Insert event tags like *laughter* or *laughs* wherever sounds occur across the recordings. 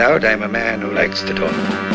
out, I'm a man who likes to talk.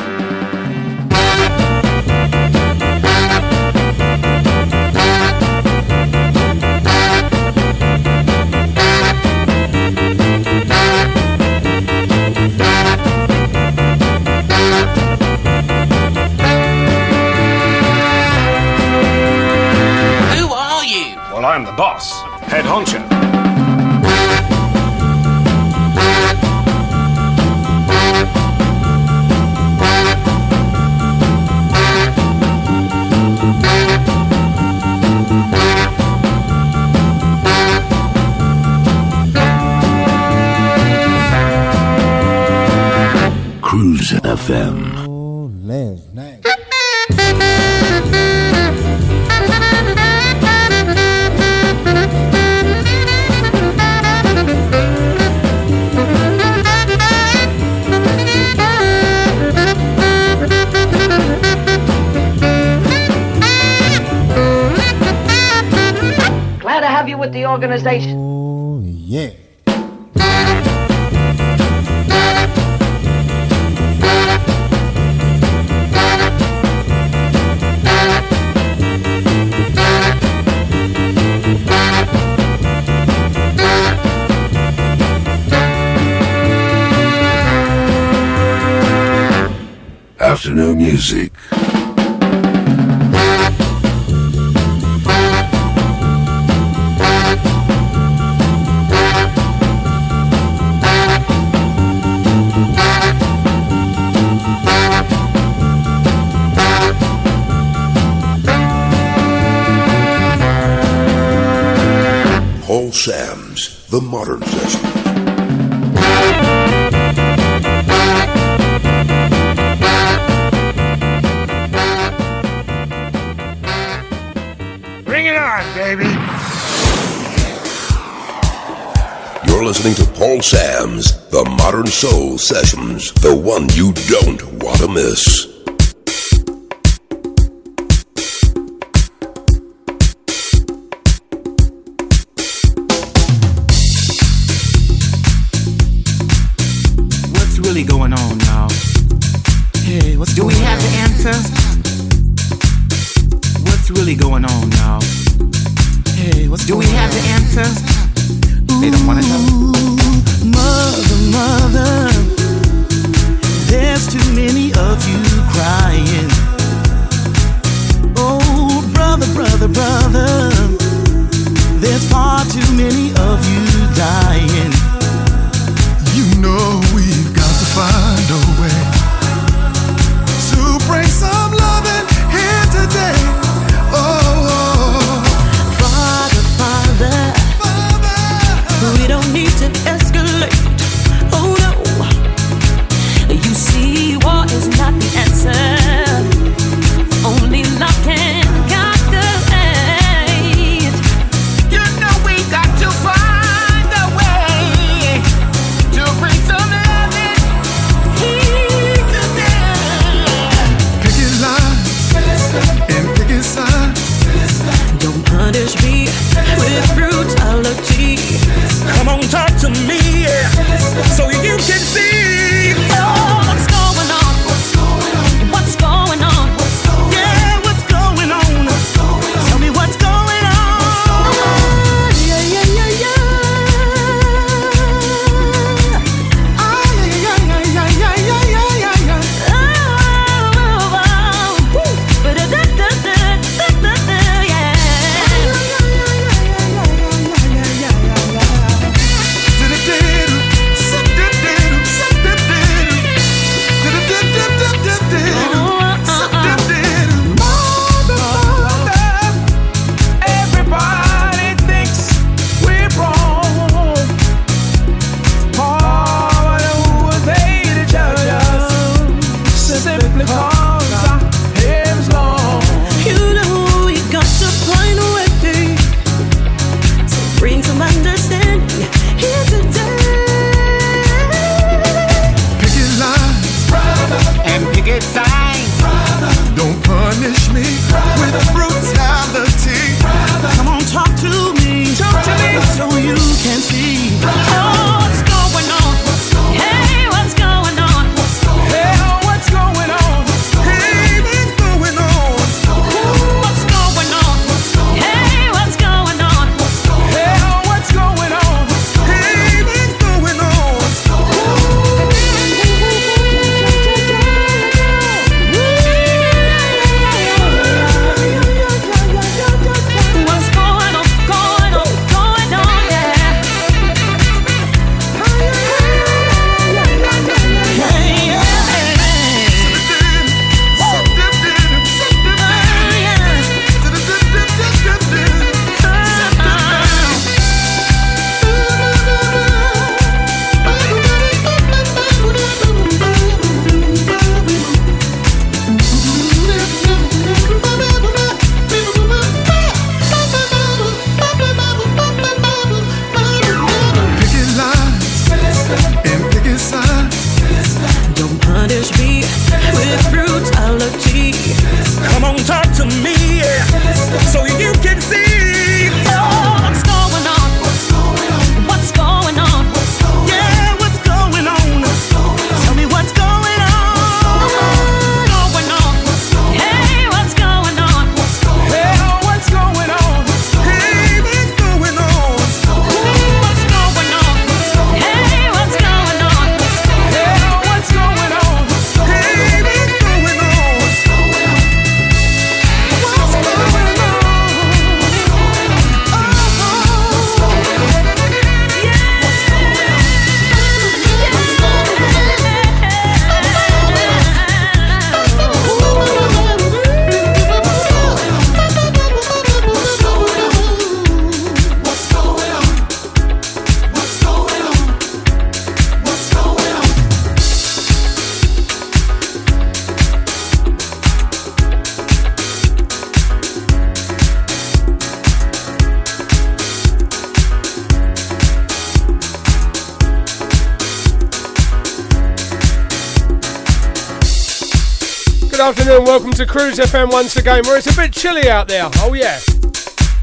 To Cruise FM once again, where it's a bit chilly out there. Oh, yeah.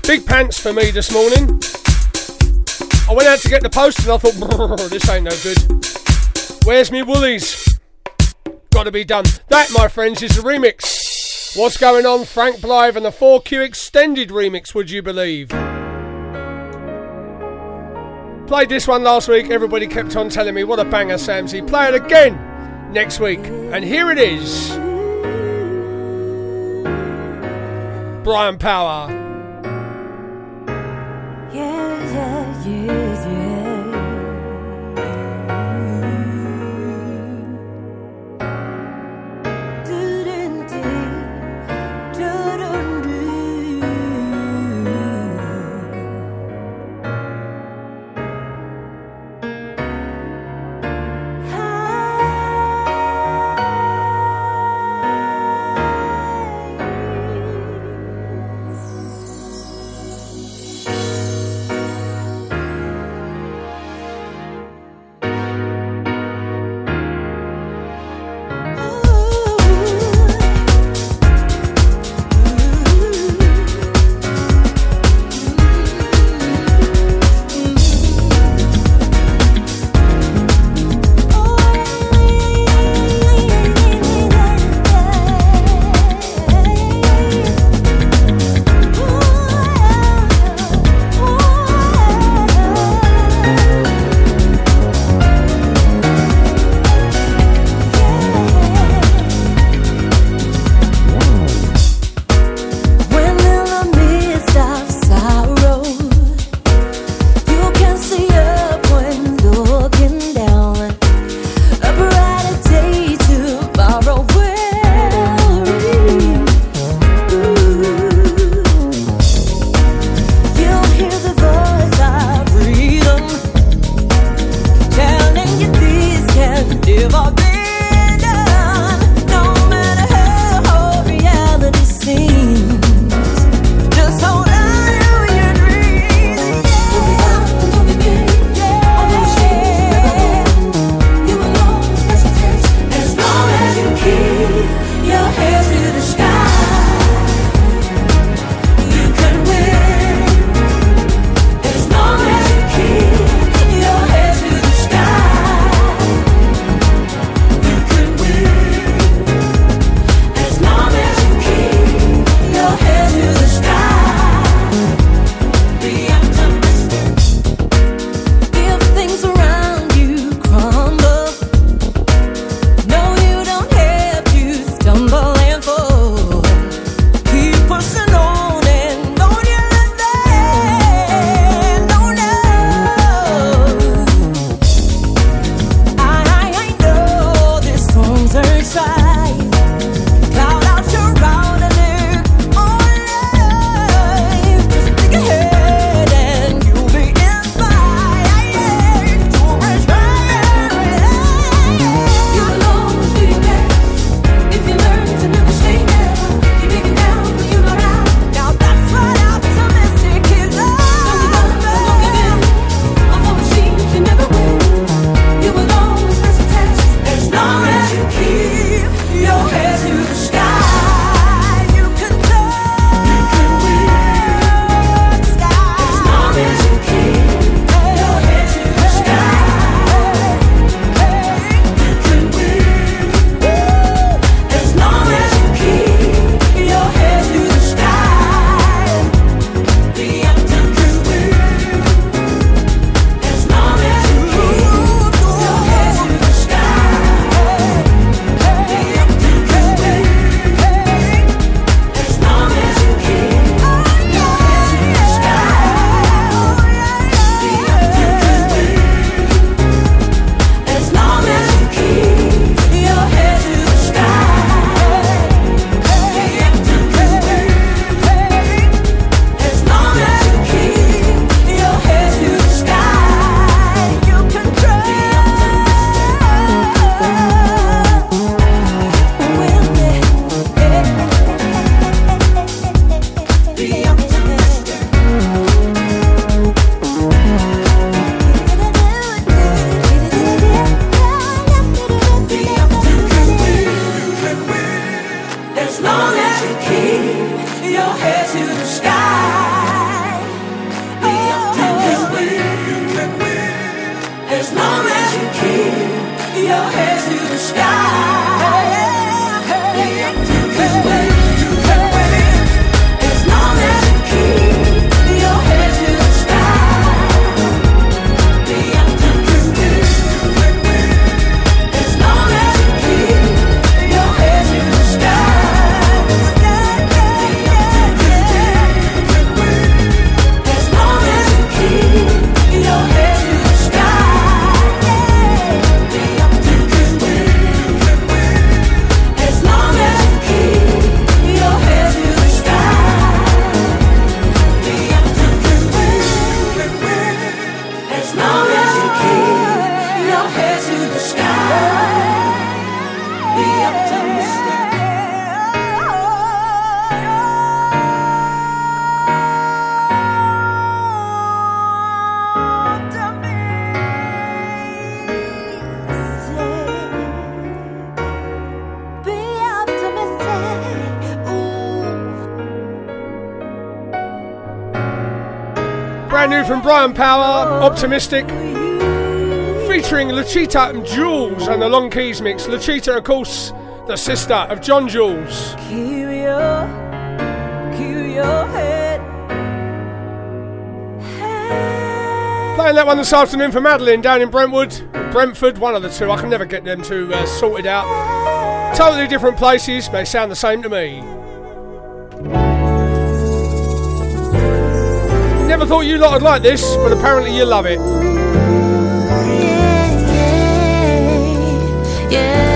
Big pants for me this morning. I went out to get the post and I thought, this ain't no good. Where's me woolies? Gotta be done. That, my friends, is the remix. What's going on? Frank Blythe and the 4Q extended remix, would you believe? Played this one last week. Everybody kept on telling me, what a banger, Samsy. Play it again next week. And here it is Brian Power. Power, Optimistic. Featuring Lucita and Jules and the Long Keys mix. Lucita, of course, the sister of John Jules. Keep your, keep your head. Playing that one this afternoon for Madeline down in Brentwood, Brentford, one of the two. I can never get them two uh, sorted out. Totally different places, they sound the same to me. Never thought you lot would like this, but apparently you love it. Yeah,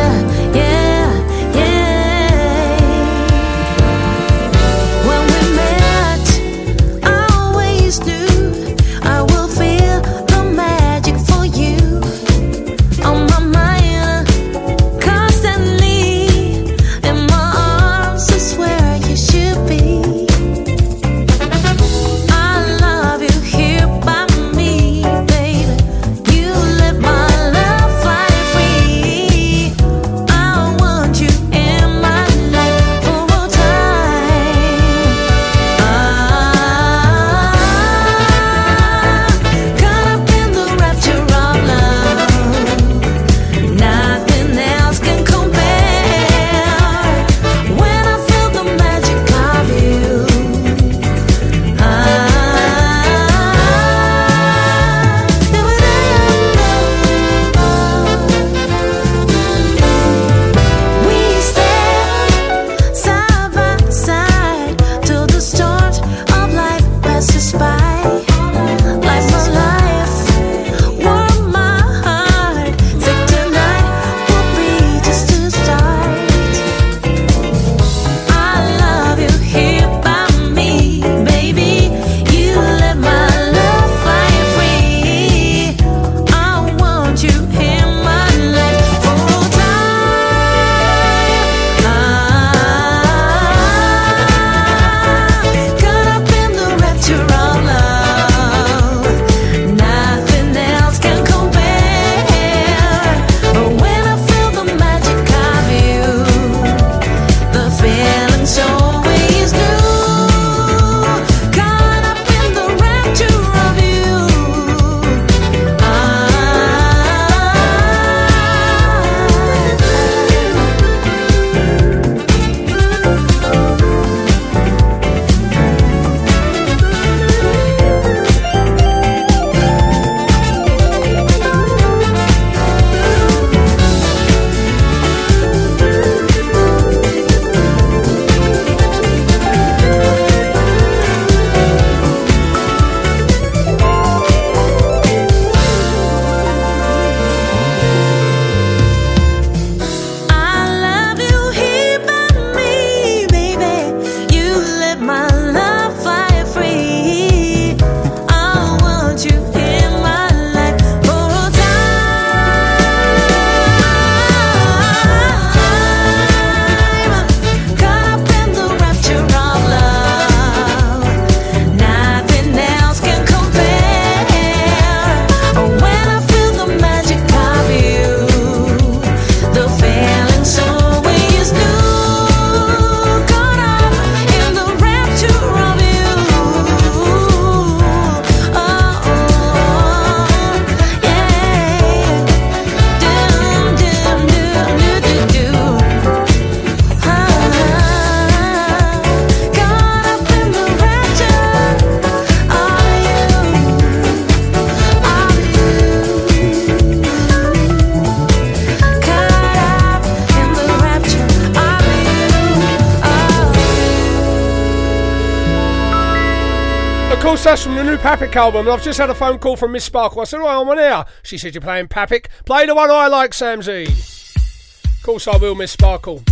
Colburn, I've just had a phone call from Miss Sparkle. I said, "Right, I'm on air. She said, You're playing Papik. Play the one I like, Samsy. Of course I will, Miss Sparkle.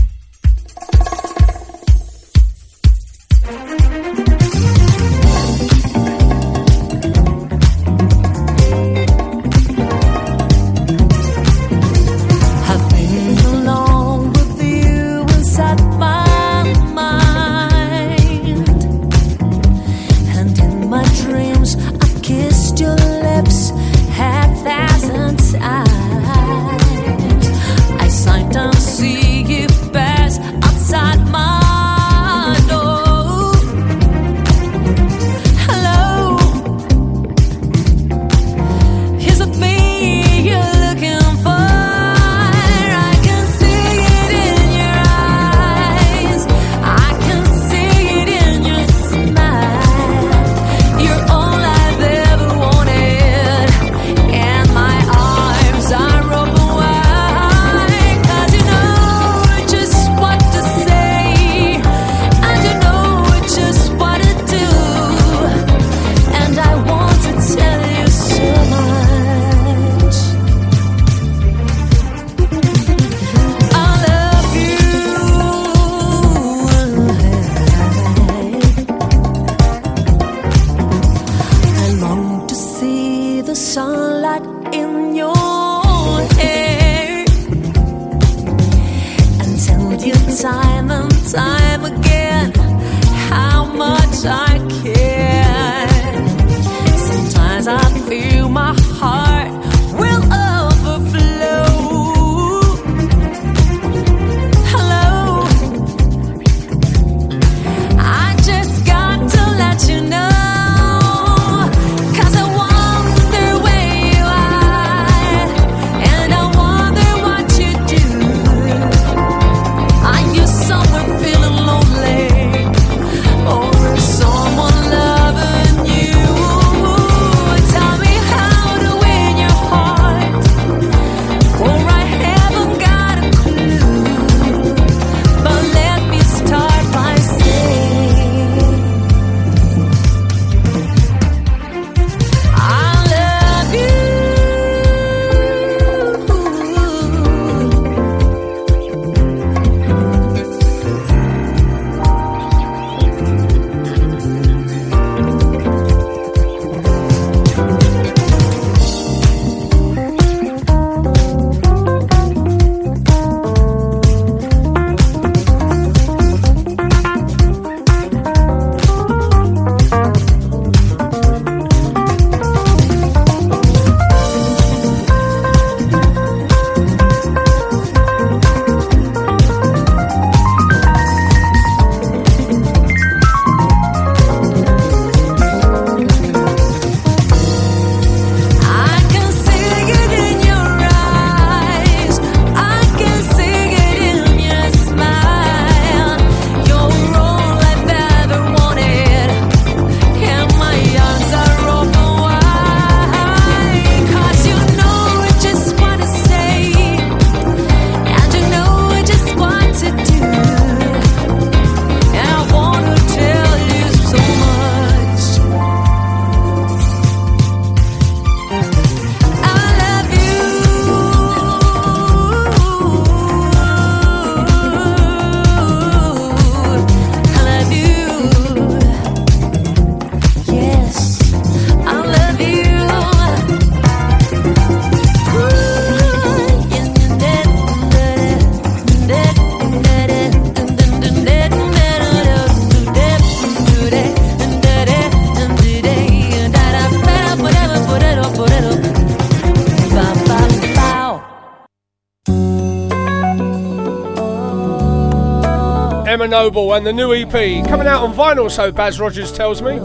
Noble and the new EP coming out on vinyl, so Baz Rogers tells me.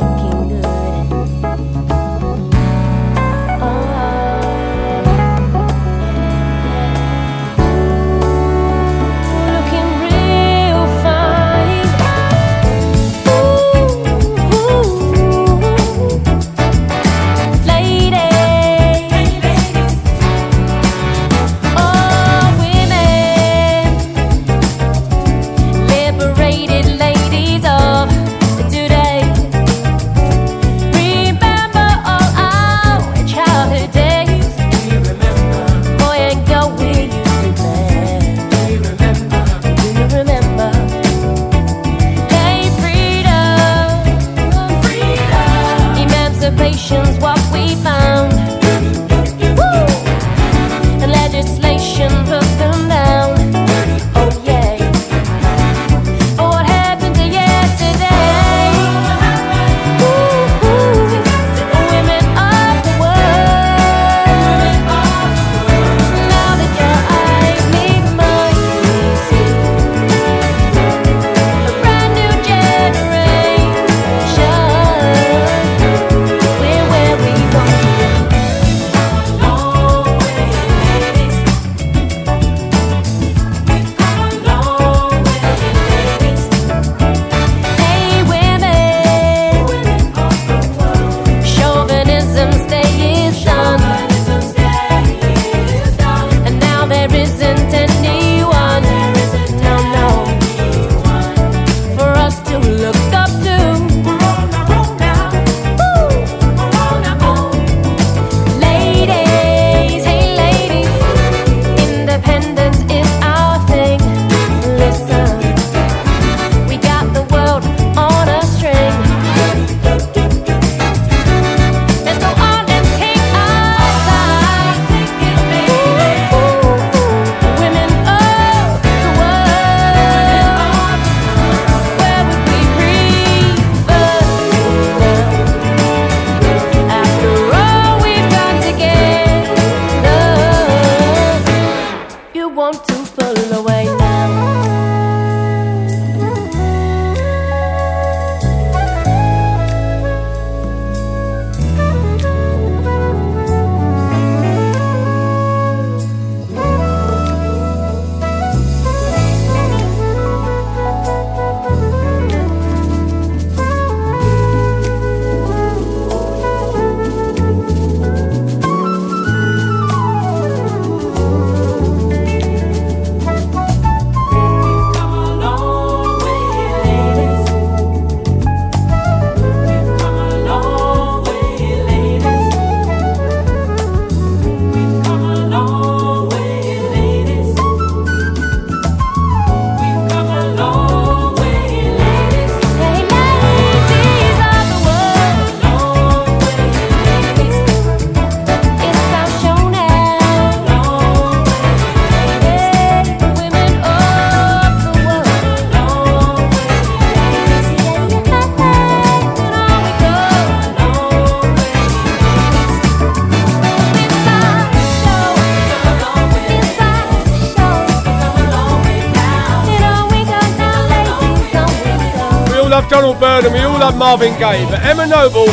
Love Donald Byrd and we all love Marvin Gaye, but Emma Noble,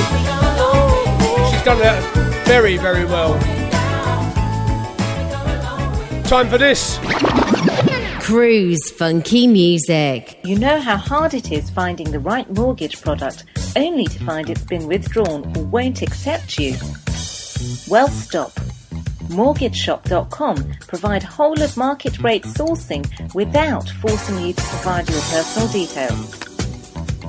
she's done that very, very well. Time for this. Cruise funky music. You know how hard it is finding the right mortgage product only to find it's been withdrawn or won't accept you? Well, stop. MortgageShop.com provide whole of market rate sourcing without forcing you to provide your personal details.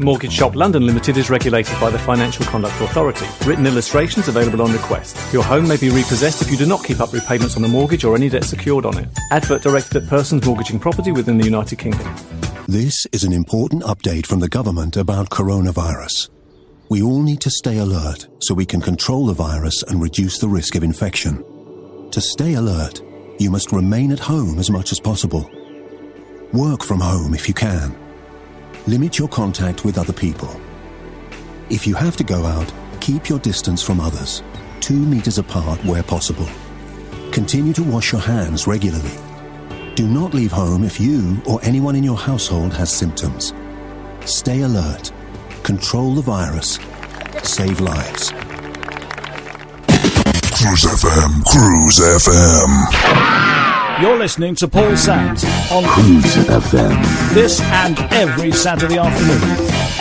Mortgage Shop London Limited is regulated by the Financial Conduct Authority. Written illustrations available on request. Your home may be repossessed if you do not keep up repayments on the mortgage or any debt secured on it. Advert directed at persons mortgaging property within the United Kingdom. This is an important update from the government about coronavirus. We all need to stay alert so we can control the virus and reduce the risk of infection. To stay alert, you must remain at home as much as possible. Work from home if you can. Limit your contact with other people. If you have to go out, keep your distance from others, two meters apart where possible. Continue to wash your hands regularly. Do not leave home if you or anyone in your household has symptoms. Stay alert. Control the virus. Save lives. Cruise FM, Cruise FM. You're listening to Paul Sams on Cruise FM. this and every Saturday afternoon.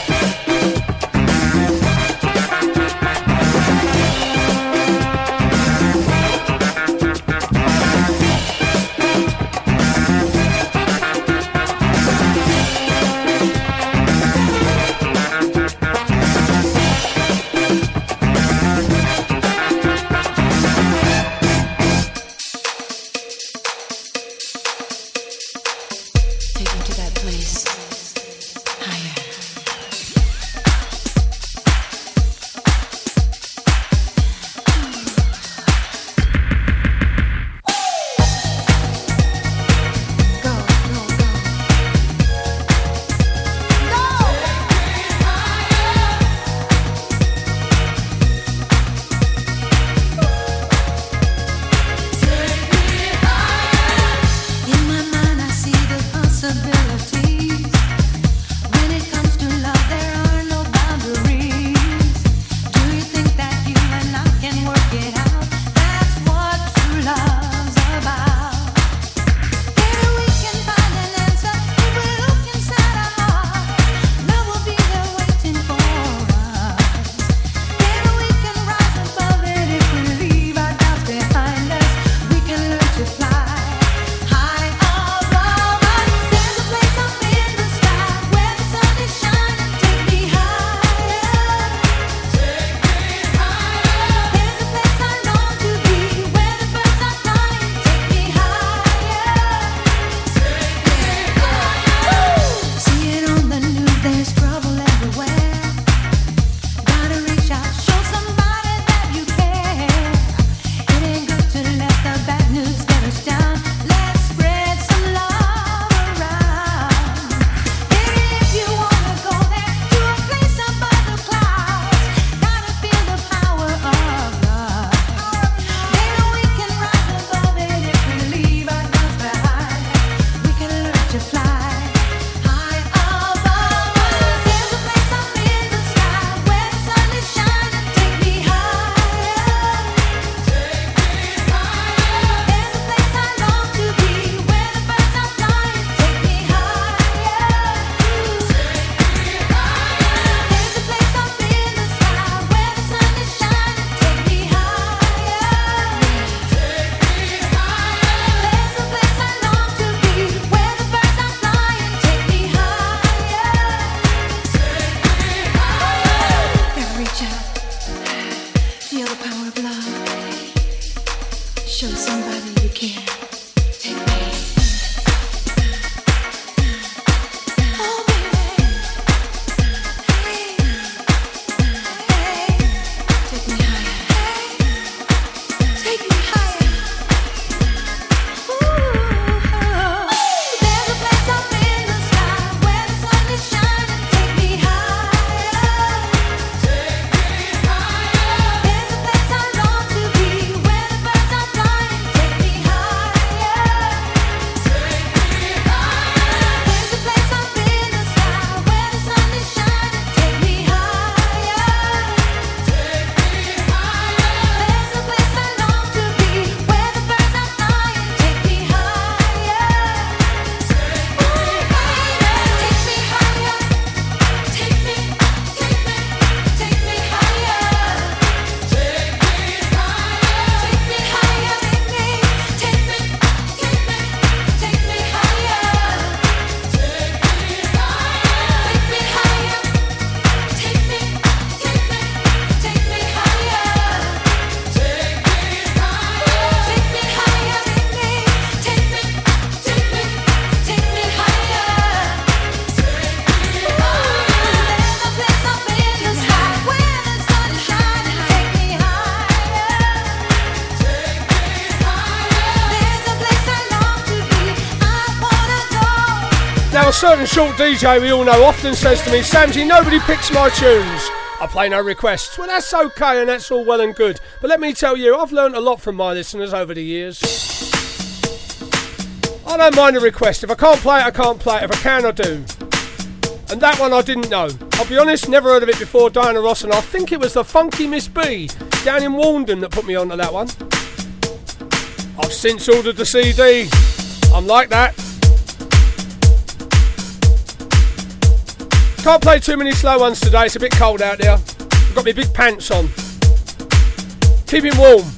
Certain short DJ we all know often says to me, Samsy, nobody picks my tunes. I play no requests. Well, that's okay and that's all well and good. But let me tell you, I've learned a lot from my listeners over the years. I don't mind a request. If I can't play it, I can't play it. If I can, I do. And that one I didn't know. I'll be honest, never heard of it before, Diana Ross, and I think it was the Funky Miss B down in Warndon that put me onto that one. I've since ordered the CD. I'm like that. Can't play too many slow ones today, it's a bit cold out there. I've got my big pants on. Keep warm.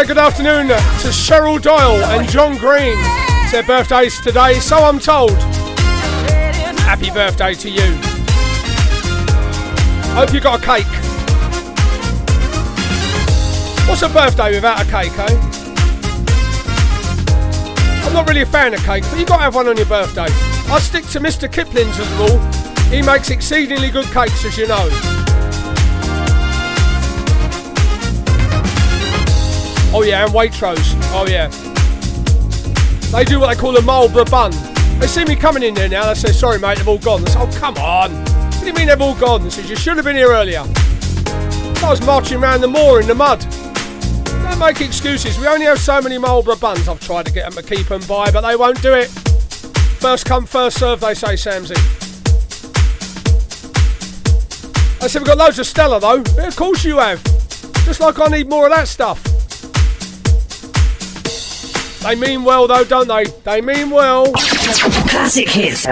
Say good afternoon to Cheryl Doyle and John Green. It's their birthdays today, so I'm told. Happy birthday to you. Hope you got a cake. What's a birthday without a cake, eh? I'm not really a fan of cake, but you've got to have one on your birthday. I stick to Mr. Kipling's as rule. He makes exceedingly good cakes, as you know. Oh yeah, and Waitrose. Oh yeah. They do what they call a Marlborough bun. They see me coming in there now, they say, sorry mate, they've all gone. I say, oh come on. What do you mean they've all gone? They says, you should have been here earlier. I was marching around the moor in the mud. Don't make excuses. We only have so many Marlborough buns. I've tried to get them to keep them by, but they won't do it. First come, first serve, they say, Samsy. I said, we've got loads of Stella though. Yeah, of course you have. Just like I need more of that stuff. They mean well though, don't they? They mean well. Classic hits.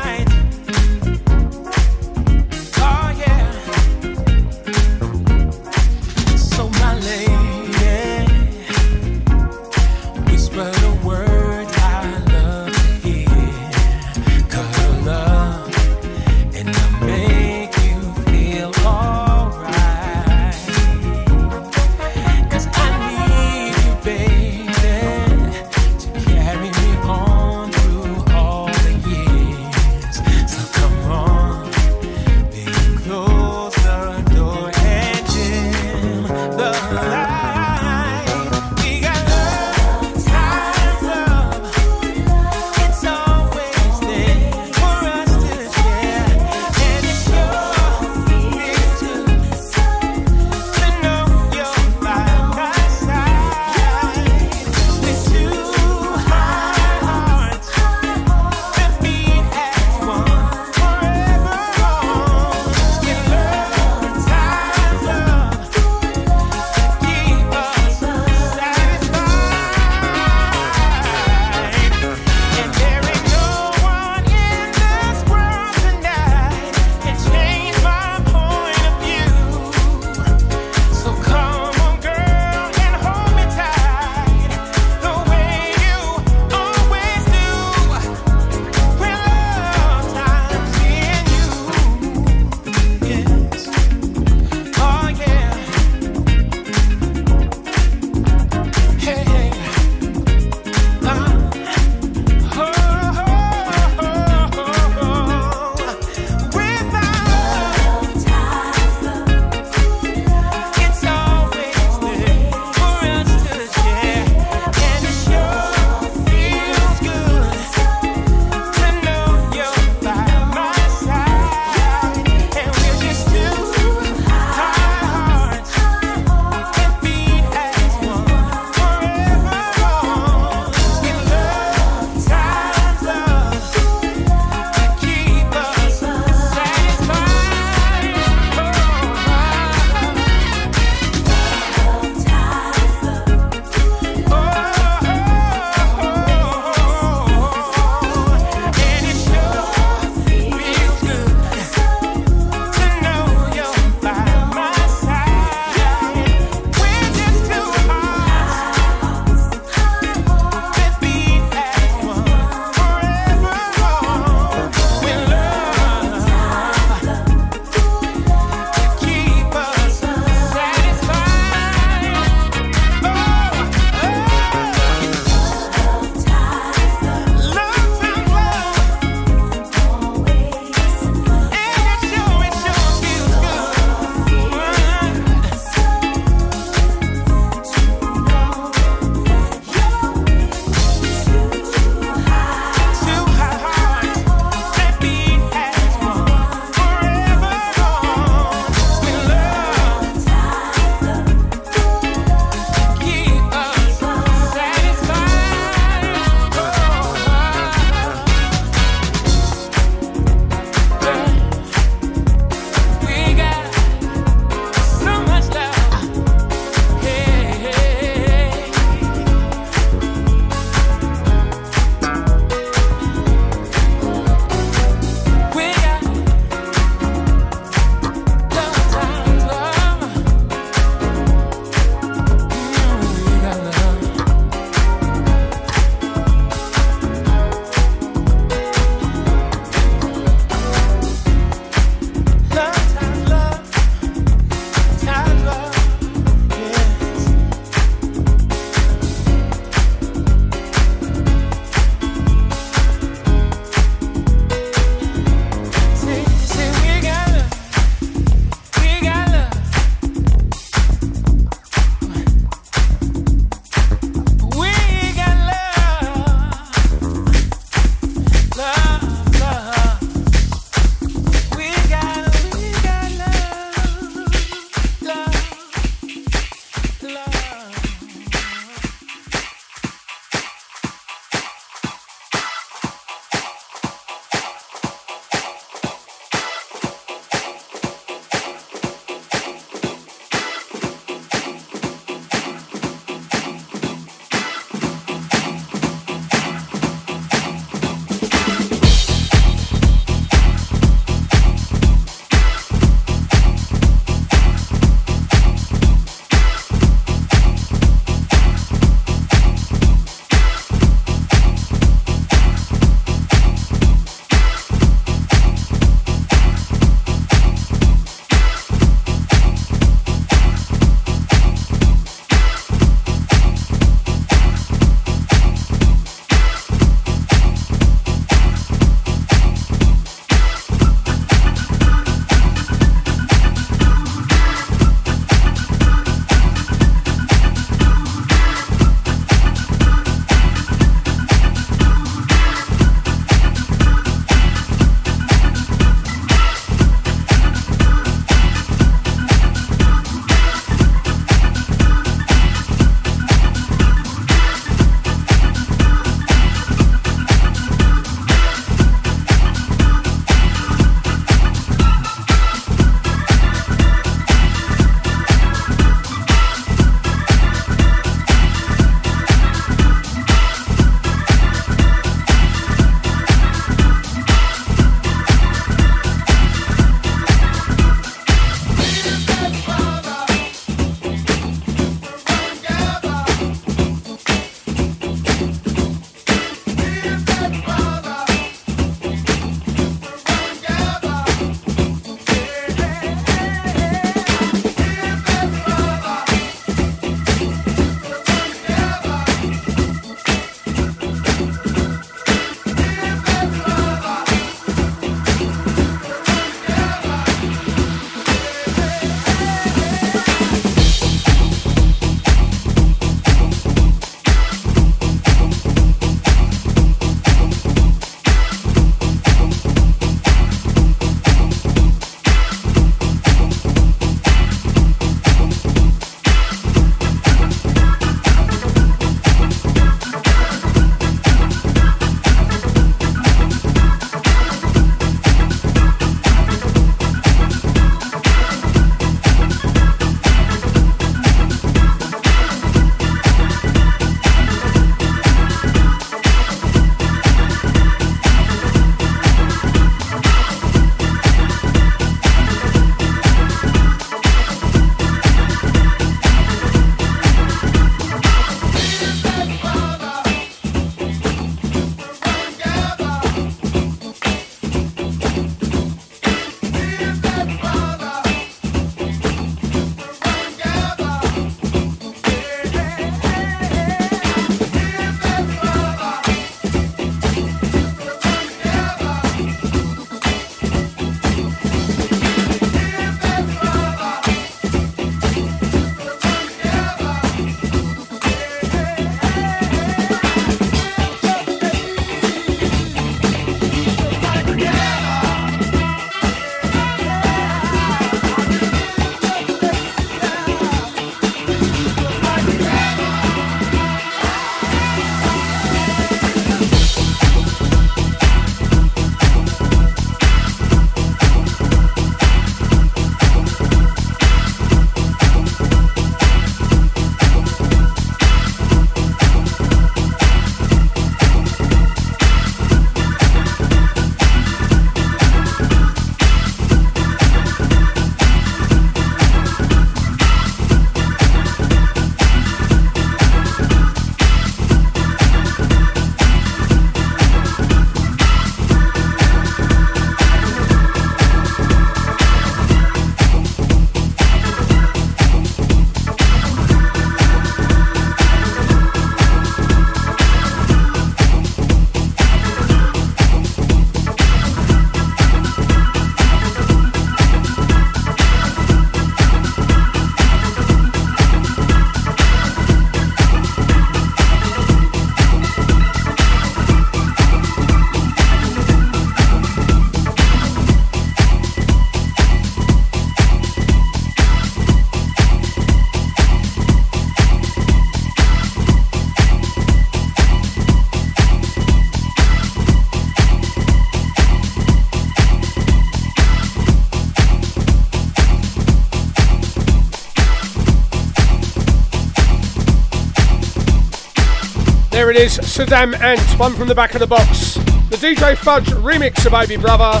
Saddam Ant, one from the back of the box. The DJ Fudge remix of Baby Brother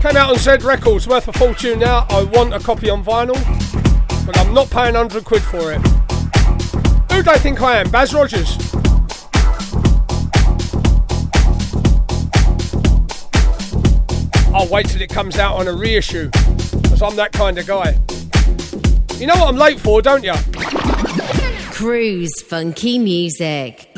came out on Z Records, worth a fortune now. I want a copy on vinyl, but I'm not paying 100 quid for it. Who do I think I am? Baz Rogers. I'll wait till it comes out on a reissue, because I'm that kind of guy. You know what I'm late for, don't you? Cruise funky music.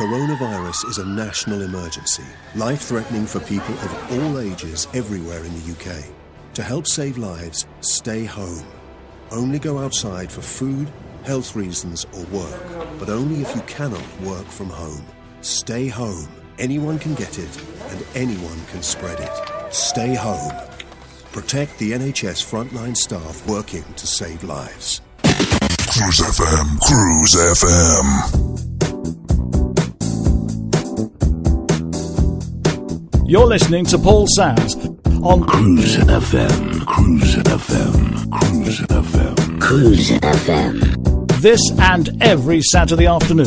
Coronavirus is a national emergency, life threatening for people of all ages everywhere in the UK. To help save lives, stay home. Only go outside for food, health reasons, or work, but only if you cannot work from home. Stay home. Anyone can get it, and anyone can spread it. Stay home. Protect the NHS frontline staff working to save lives. Cruise FM, Cruise FM. You're listening to Paul Sams on Cruise FM, Cruise FM, Cruise FM, Cruise FM. this and every Saturday afternoon.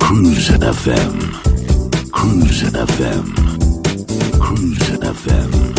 Cruise FM, Cruise FM, Cruise FM,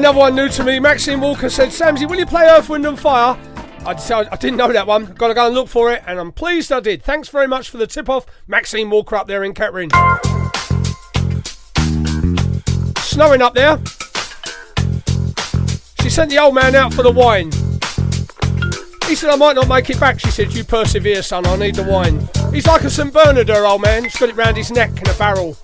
another one new to me. Maxine Walker said, Samsy, will you play Earth, Wind and Fire? I, decided, I didn't know that one. Got to go and look for it, and I'm pleased I did. Thanks very much for the tip off, Maxine Walker up there in Kettering. Snowing up there. She sent the old man out for the wine. He said, I might not make it back. She said, You persevere, son. I need the wine. He's like a St. Bernardin, old man. He's got it round his neck in a barrel.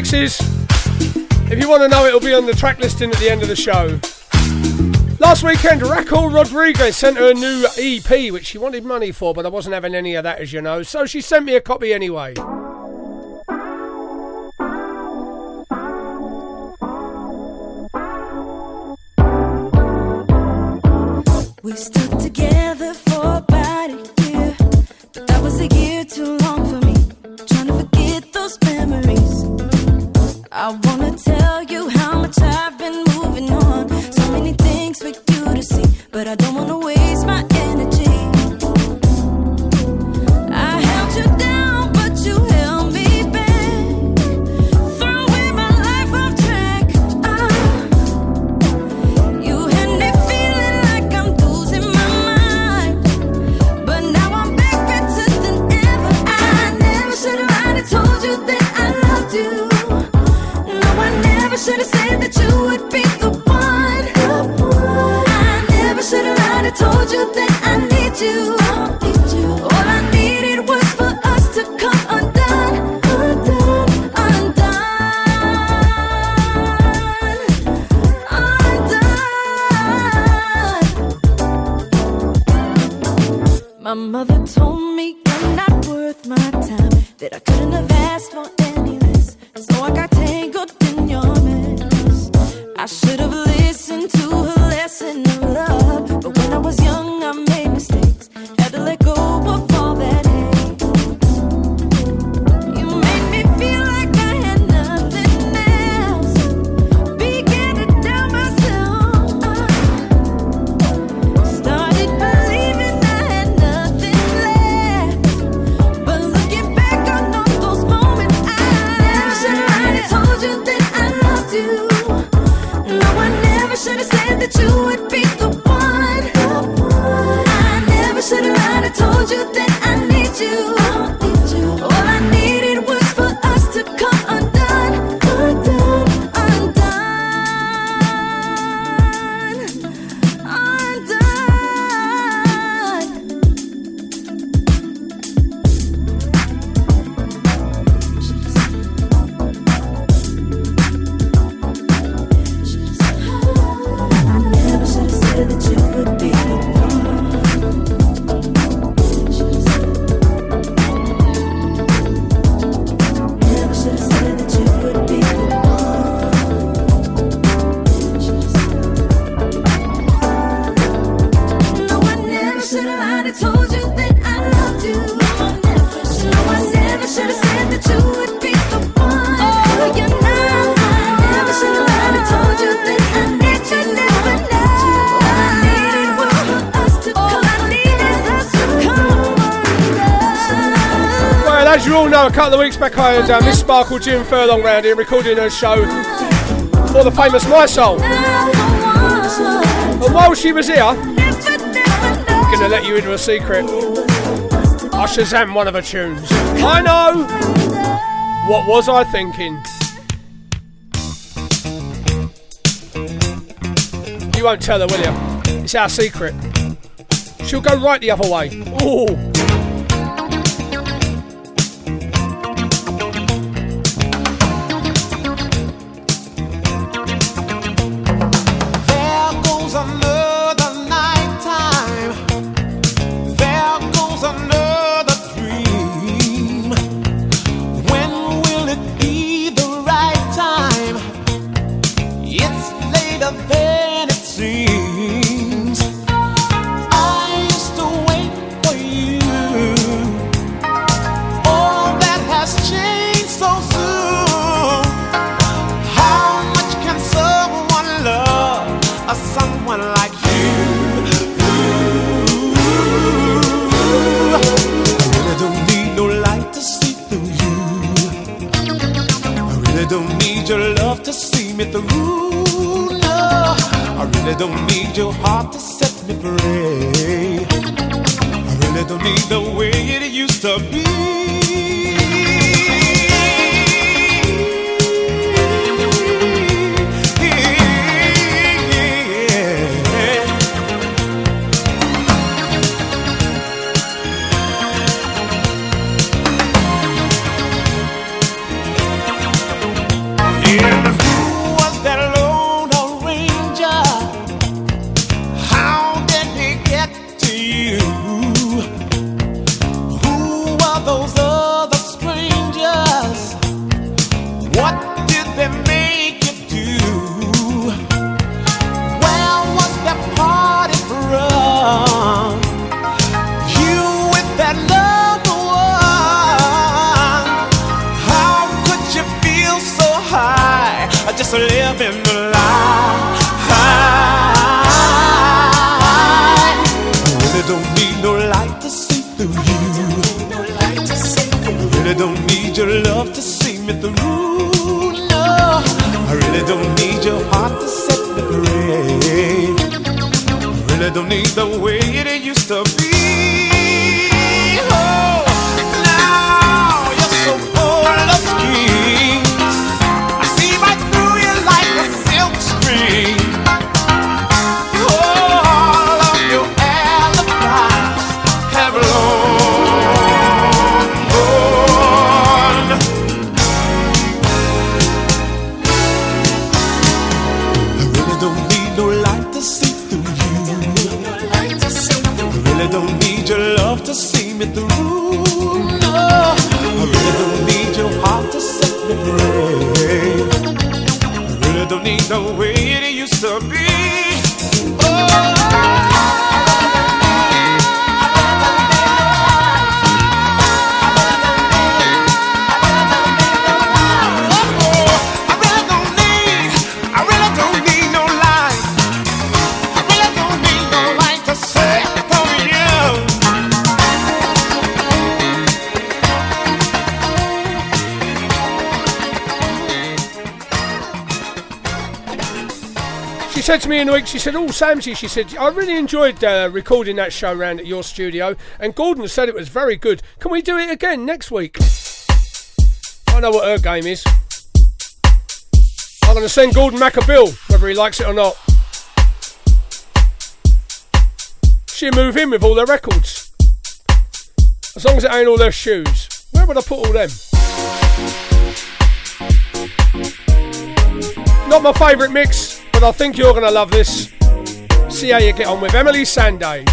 mixes. If you want to know, it'll be on the track listing at the end of the show. Last weekend, Raquel Rodriguez sent her a new EP, which she wanted money for, but I wasn't having any of that, as you know, so she sent me a copy anyway. a couple of weeks back, I had uh, Miss Sparkle Jim Furlong round here recording her show for the famous My Soul. And while she was here, I'm gonna let you into a secret. I Shazam one of her tunes. I know! What was I thinking? You won't tell her, will you? It's our secret. She'll go right the other way. Ooh. said to me in the week, she said, "Oh, Samsy," she said, "I really enjoyed uh, recording that show round at your studio, and Gordon said it was very good. Can we do it again next week?" I know what her game is. I'm going to send Gordon Mack a bill, whether he likes it or not. She'll move in with all their records, as long as it ain't all their shoes. Where would I put all them? Not my favourite mix but I think you're going to love this. See how you get on with Emeli Sandé.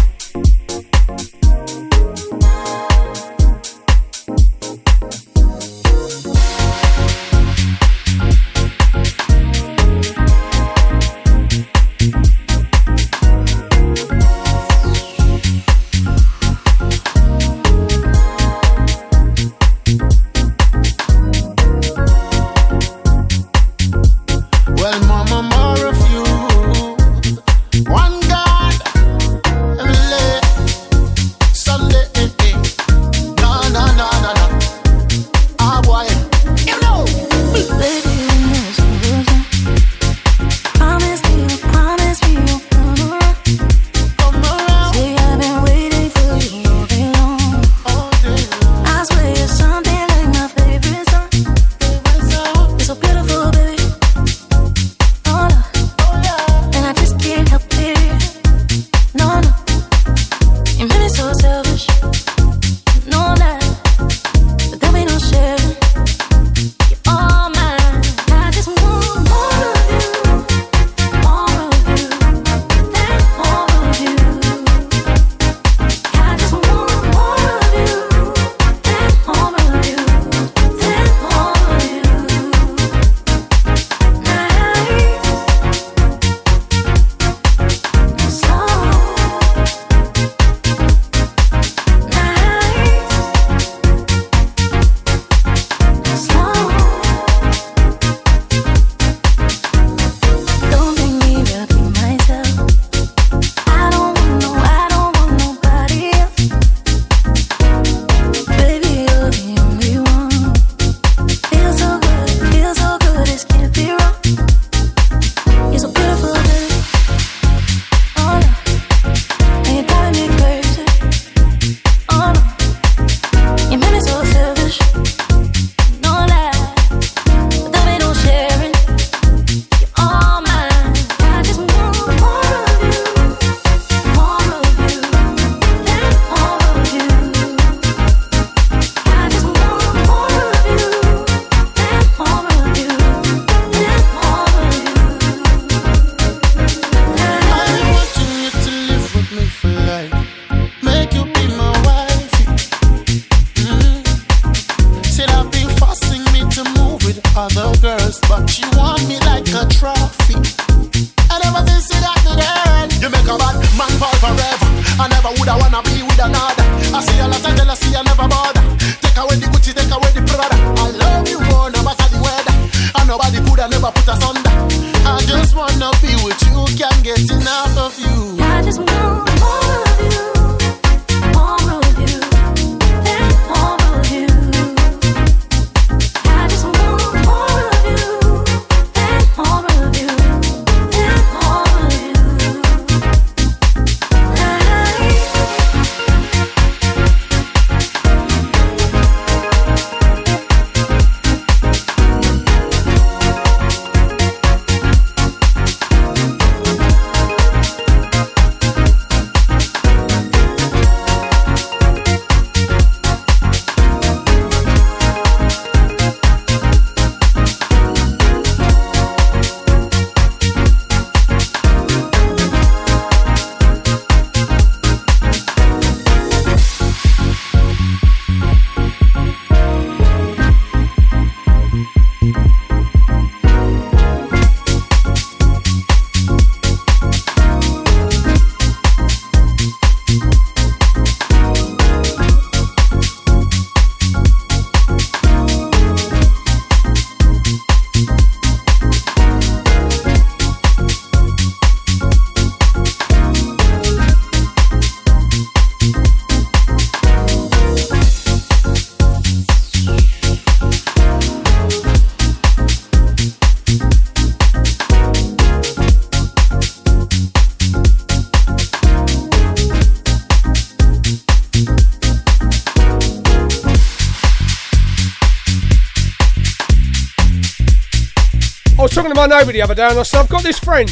The other day and I said, I've got this friend.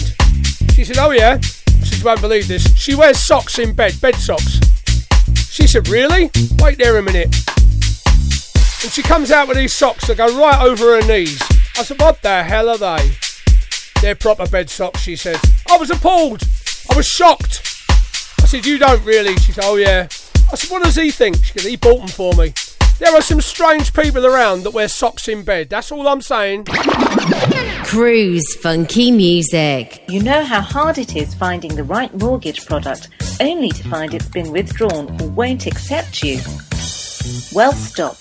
She said, Oh yeah? You won't believe this. She wears socks in bed, bed socks. She said, Really? Wait there a minute. And she comes out with these socks that go right over her knees. I said, What the hell are they? They're proper bed socks, she said. I was appalled. I was shocked. I said, You don't really? She said, Oh yeah. I said, What does he think? She He bought them for me. There are some strange people around that wear socks in bed. That's all I'm saying. Cruise funky music. You know how hard it is finding the right mortgage product only to find it's been withdrawn or won't accept you? Well, stop.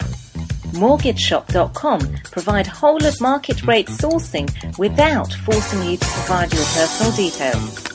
MortgageShop.com provide whole of market rate sourcing without forcing you to provide your personal details.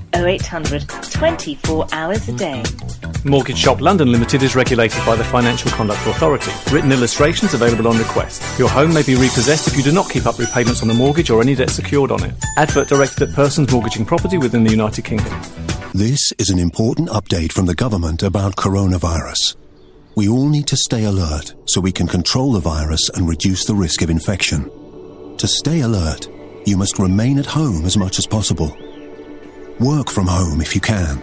0800 24 hours a day. Mortgage Shop London Limited is regulated by the Financial Conduct Authority. Written illustrations available on request. Your home may be repossessed if you do not keep up repayments on the mortgage or any debt secured on it. Advert directed at persons mortgaging property within the United Kingdom. This is an important update from the government about coronavirus. We all need to stay alert so we can control the virus and reduce the risk of infection. To stay alert, you must remain at home as much as possible. Work from home if you can.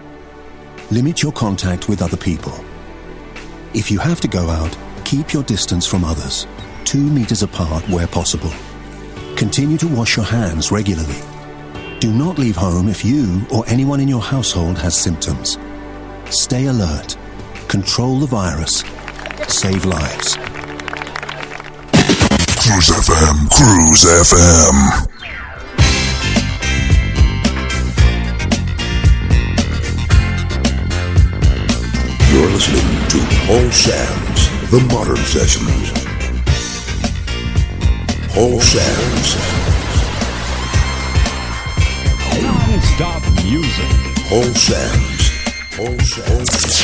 Limit your contact with other people. If you have to go out, keep your distance from others, two meters apart where possible. Continue to wash your hands regularly. Do not leave home if you or anyone in your household has symptoms. Stay alert. Control the virus. Save lives. Cruise FM, Cruise FM. You're listening to Paul Sams The Modern Sessions. Paul Sams Non-stop music. Paul Sams Paul Sams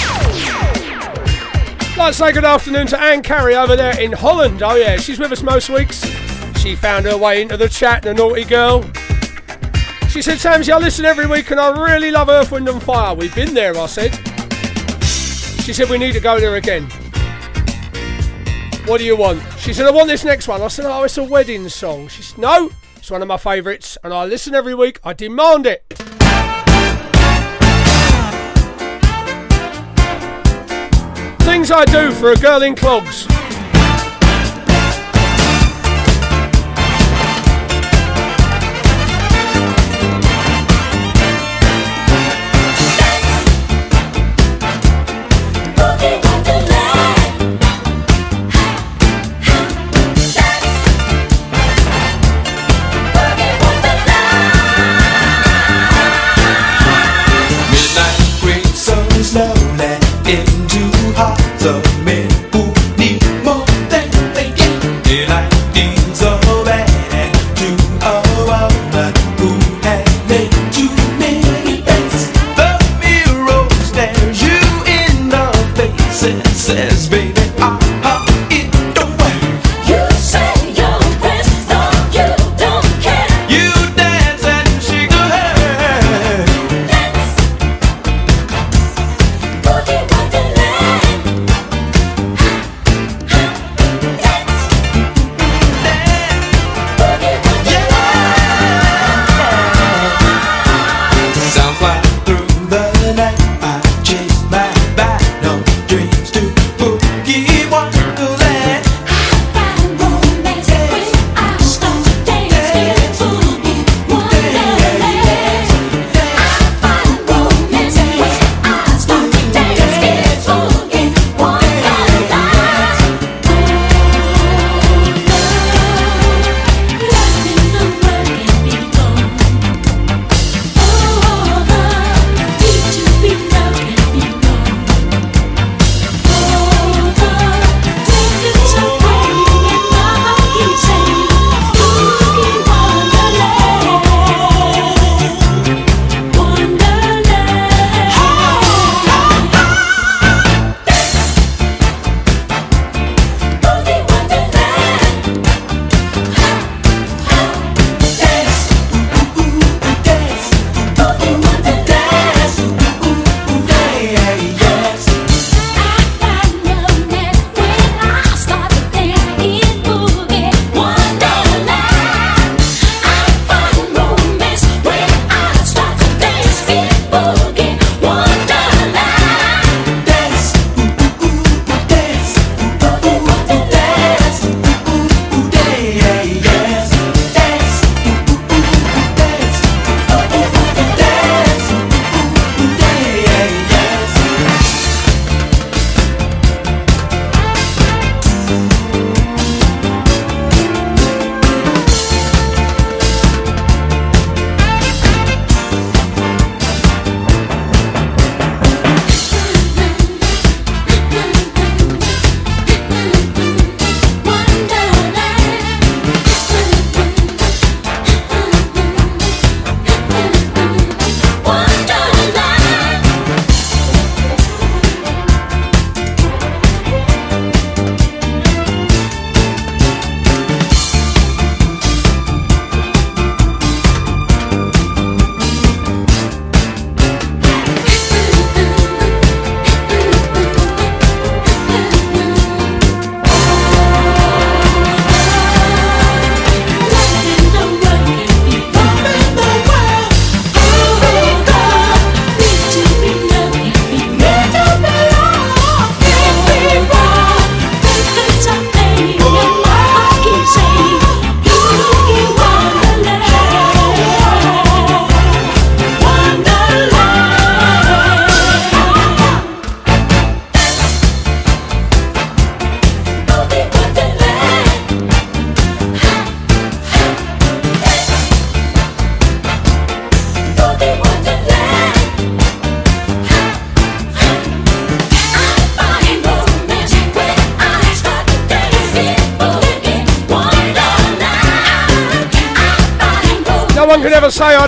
Like to say good afternoon to Anne Carey over there in Holland. Oh yeah, she's with us most weeks. She found her way into the chat, the naughty girl. She said, Samsy, I listen every week and I really love Earth, Wind and Fire. We've been there, I said. She said, we need to go there again. What do you want? She said, I want this next one. I said, oh, it's a wedding song. She said, no, it's one of my favourites and I listen every week. I demand it. Things I do for a girl in clogs. Midnight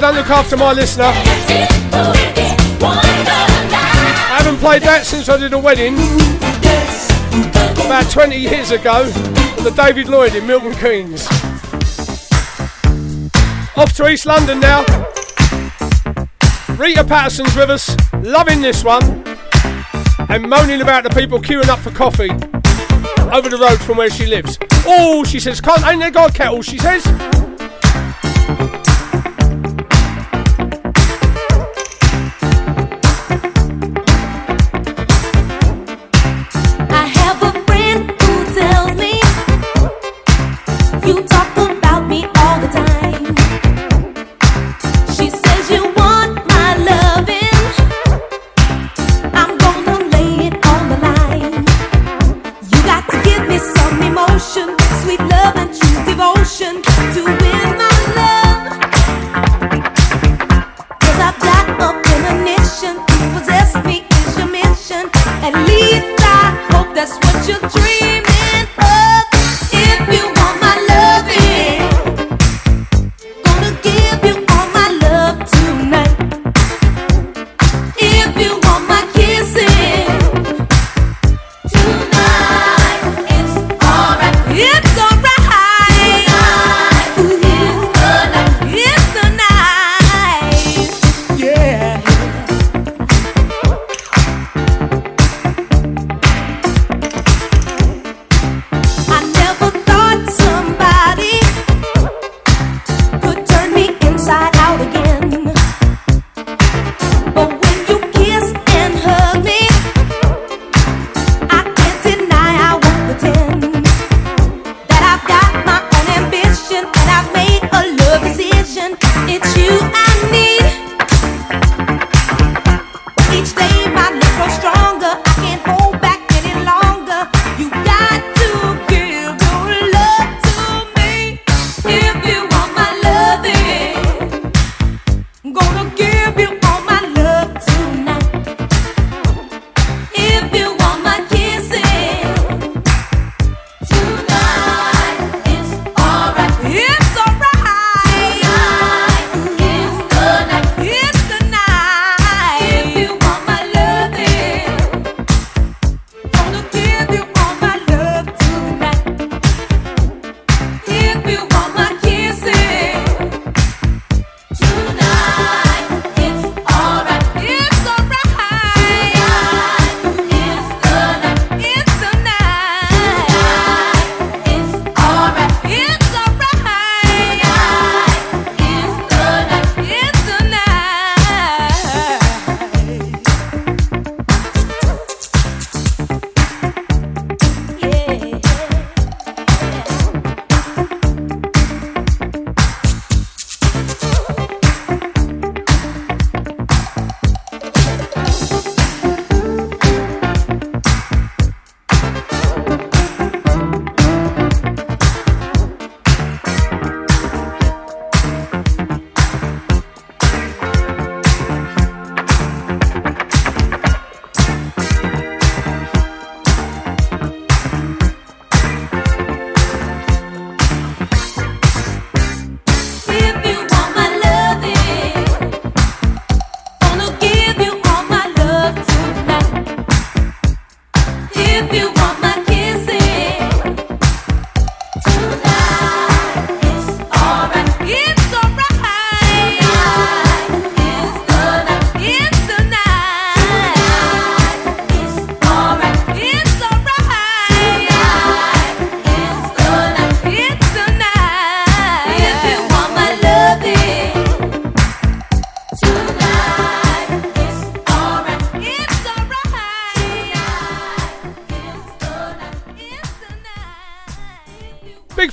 don't look after my listener. I haven't played that since I did a wedding about 20 years ago the David Lloyd in Milton Keynes. Off to East London now. Rita Patterson's with us, loving this one and moaning about the people queuing up for coffee over the road from where she lives. Oh, she says, can't, ain't they got a kettle? She says.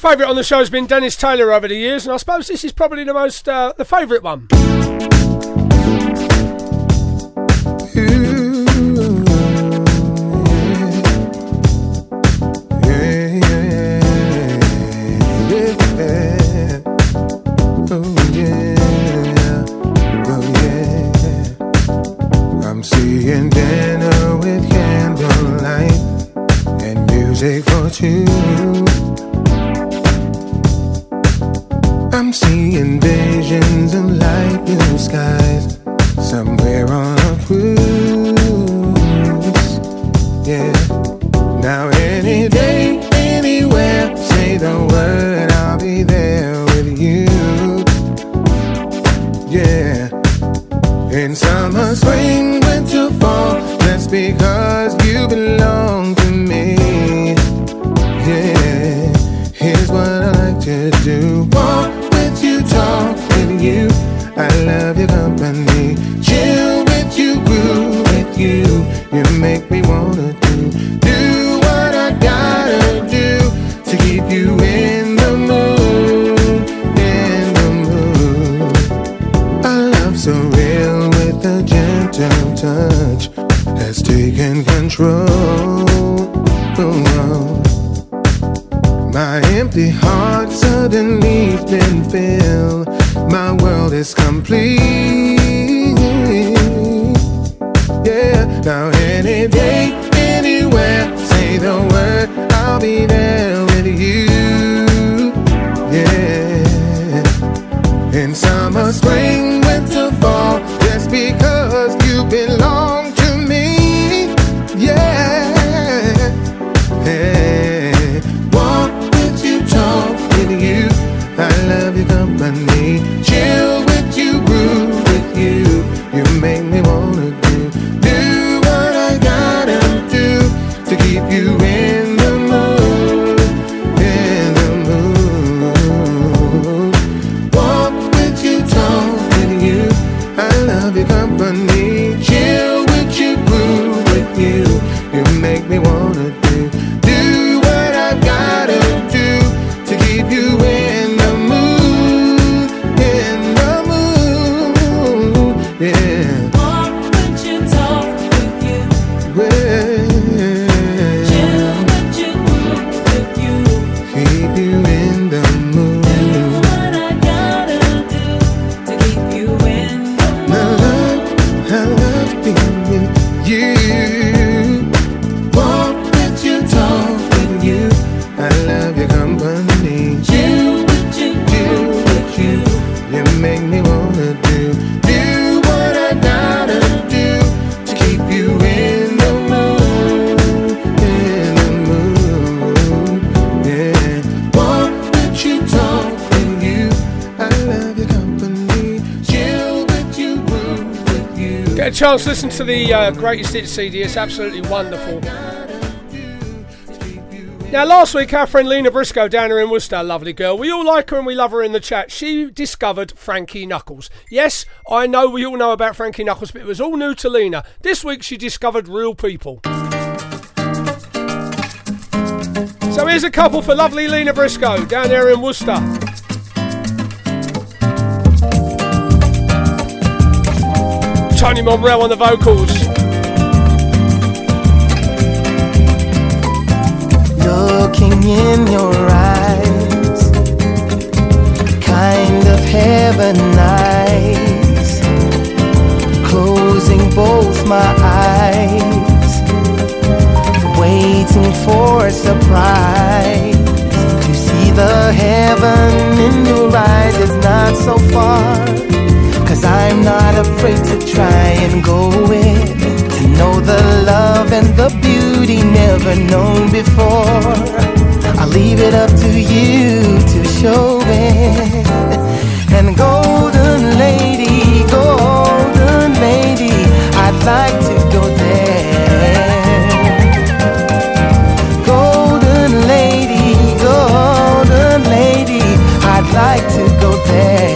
favourite on the show has been Dennis Taylor over the years, and I suppose this is probably the most uh, the favourite one. Uh, greatest hits CD. It's absolutely wonderful. Now, last week, our friend Lena Briscoe down here in Worcester, lovely girl, we all like her and we love her in the chat. She discovered Frankie Knuckles. Yes, I know we all know about Frankie Knuckles, but it was all new to Lena. This week, she discovered Reel People. So here's a couple for lovely Lena Briscoe down there in Worcester. Tony Momrelle on the vocals. Looking in your eyes, kind of heaven eyes. Closing both my eyes, waiting for a surprise. To see the heaven in your eyes is not so far. I'm not afraid to try and go in. To know the love and the beauty never known before. I'll leave it up to you to show it. And golden lady, golden lady, I'd like to go there. Golden lady, golden lady, I'd like to go there.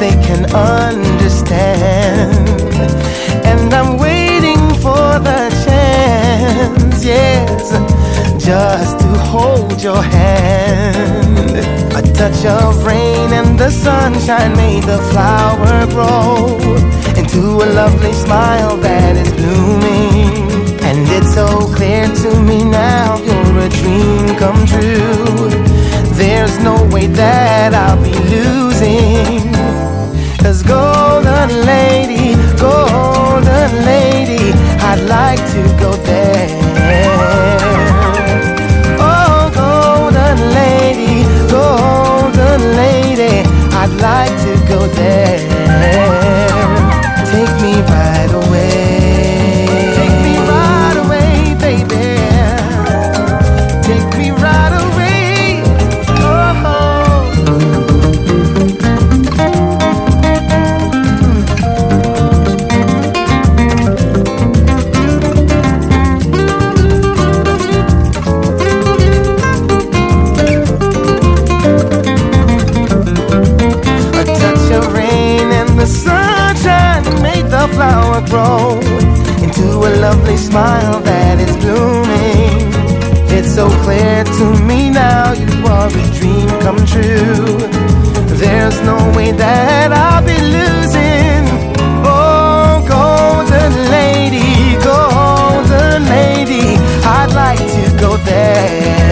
they can understand. And I'm waiting for the chance, yes, just to hold your hand. A touch of rain and the sunshine made the flower grow into a lovely smile that is blooming. And it's so clear to me now you're a dream come true. There's no way that I'll be losing. Cause golden lady, golden lady, I'd like to go there. Oh, golden lady, golden lady, I'd like to lovely smile that is blooming. It's so clear to me now you are a dream come true. There's no way that I'll be losing. Oh, golden lady, golden lady, I'd like to go there.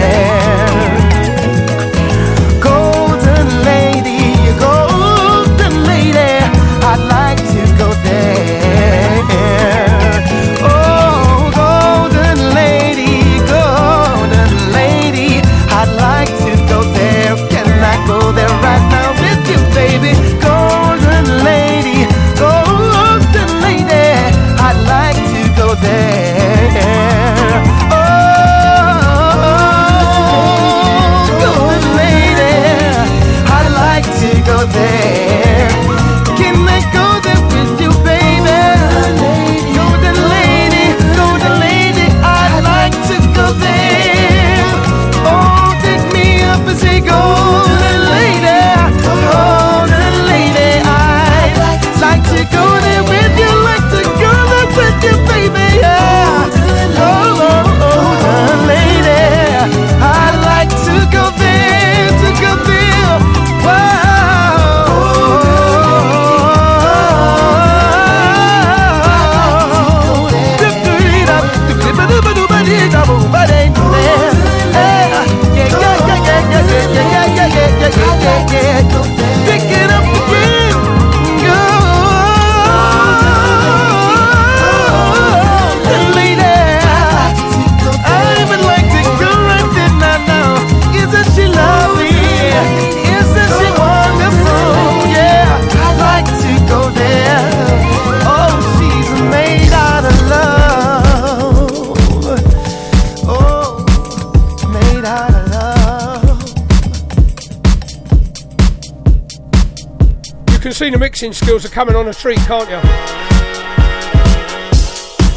Between the mixing skills are coming on a treat, can't you?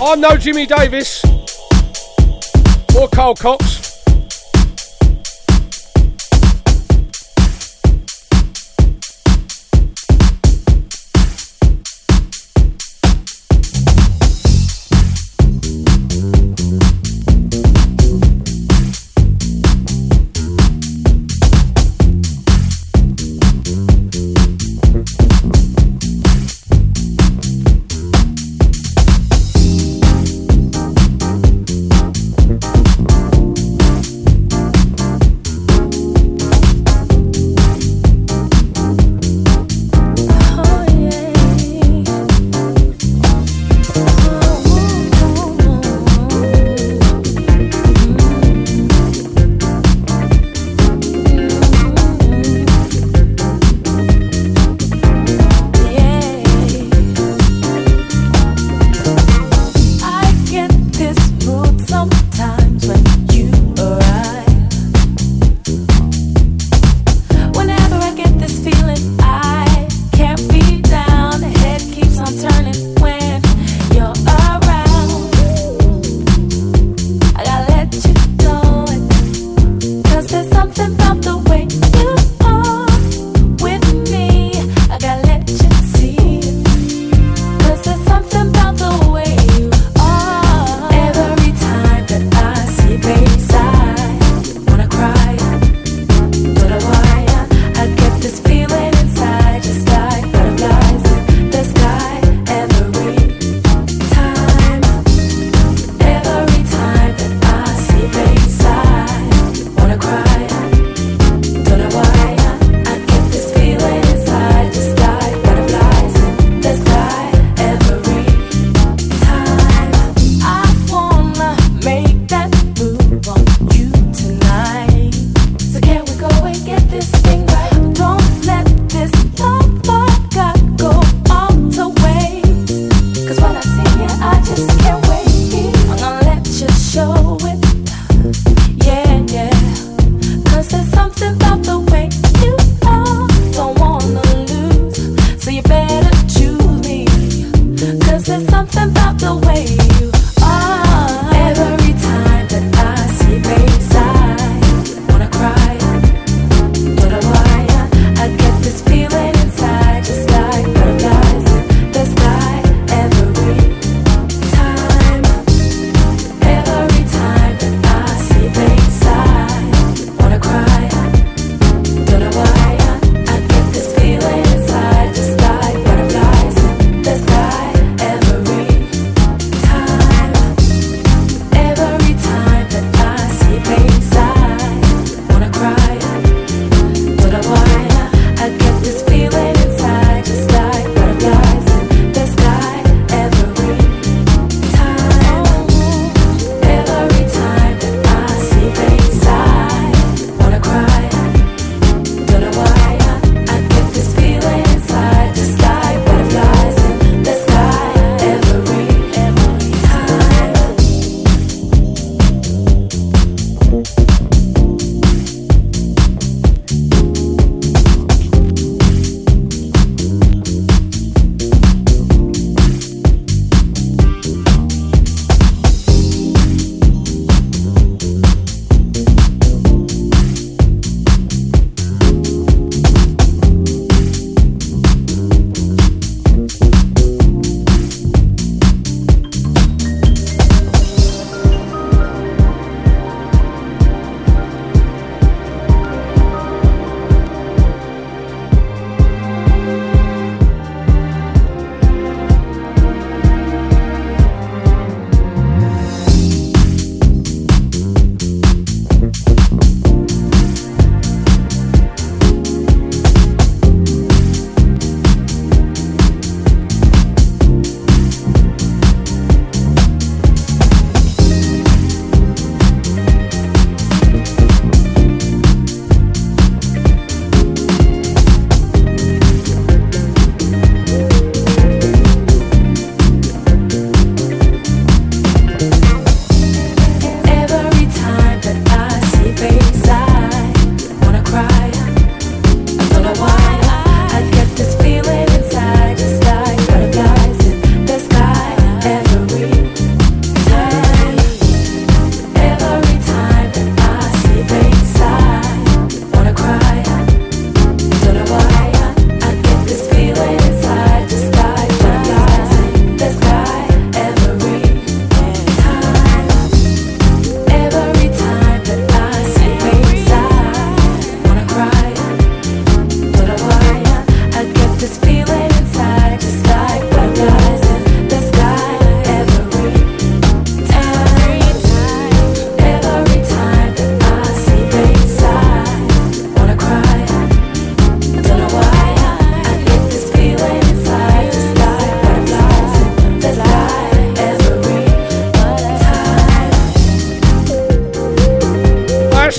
I'm no Jimmy Davis or Carl Cox.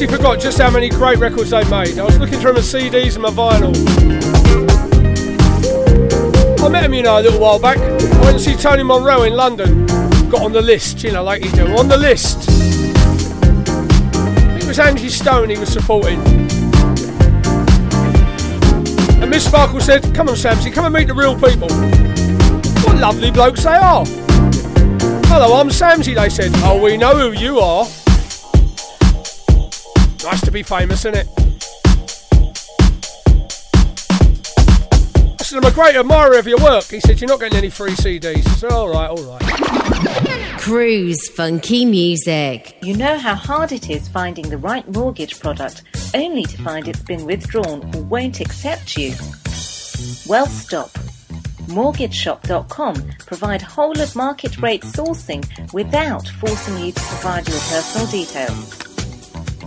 Actually forgot just how many great records they made. I was looking through my CDs and my vinyl. I met him, you know, a little while back. I went to see Tony Momrelle in London. Got on the list, you know, like you do. On the list. It was Angie Stone he was supporting. And Miss Sparkle said, Come on, Samsy, come and meet the Reel People. What lovely blokes they are. Hello, I'm Samsy, they said. Oh, we know who you are. Nice to be famous, isn't it? I said, I'm a great admirer of your work. He said, You're not getting any free CDs. I said, Alright, alright. Cruise Funky Music. You know how hard it is finding the right mortgage product only to find it's been withdrawn or won't accept you? Well, stop. MortgageShop.com provide whole of market rate sourcing without forcing you to provide your personal details.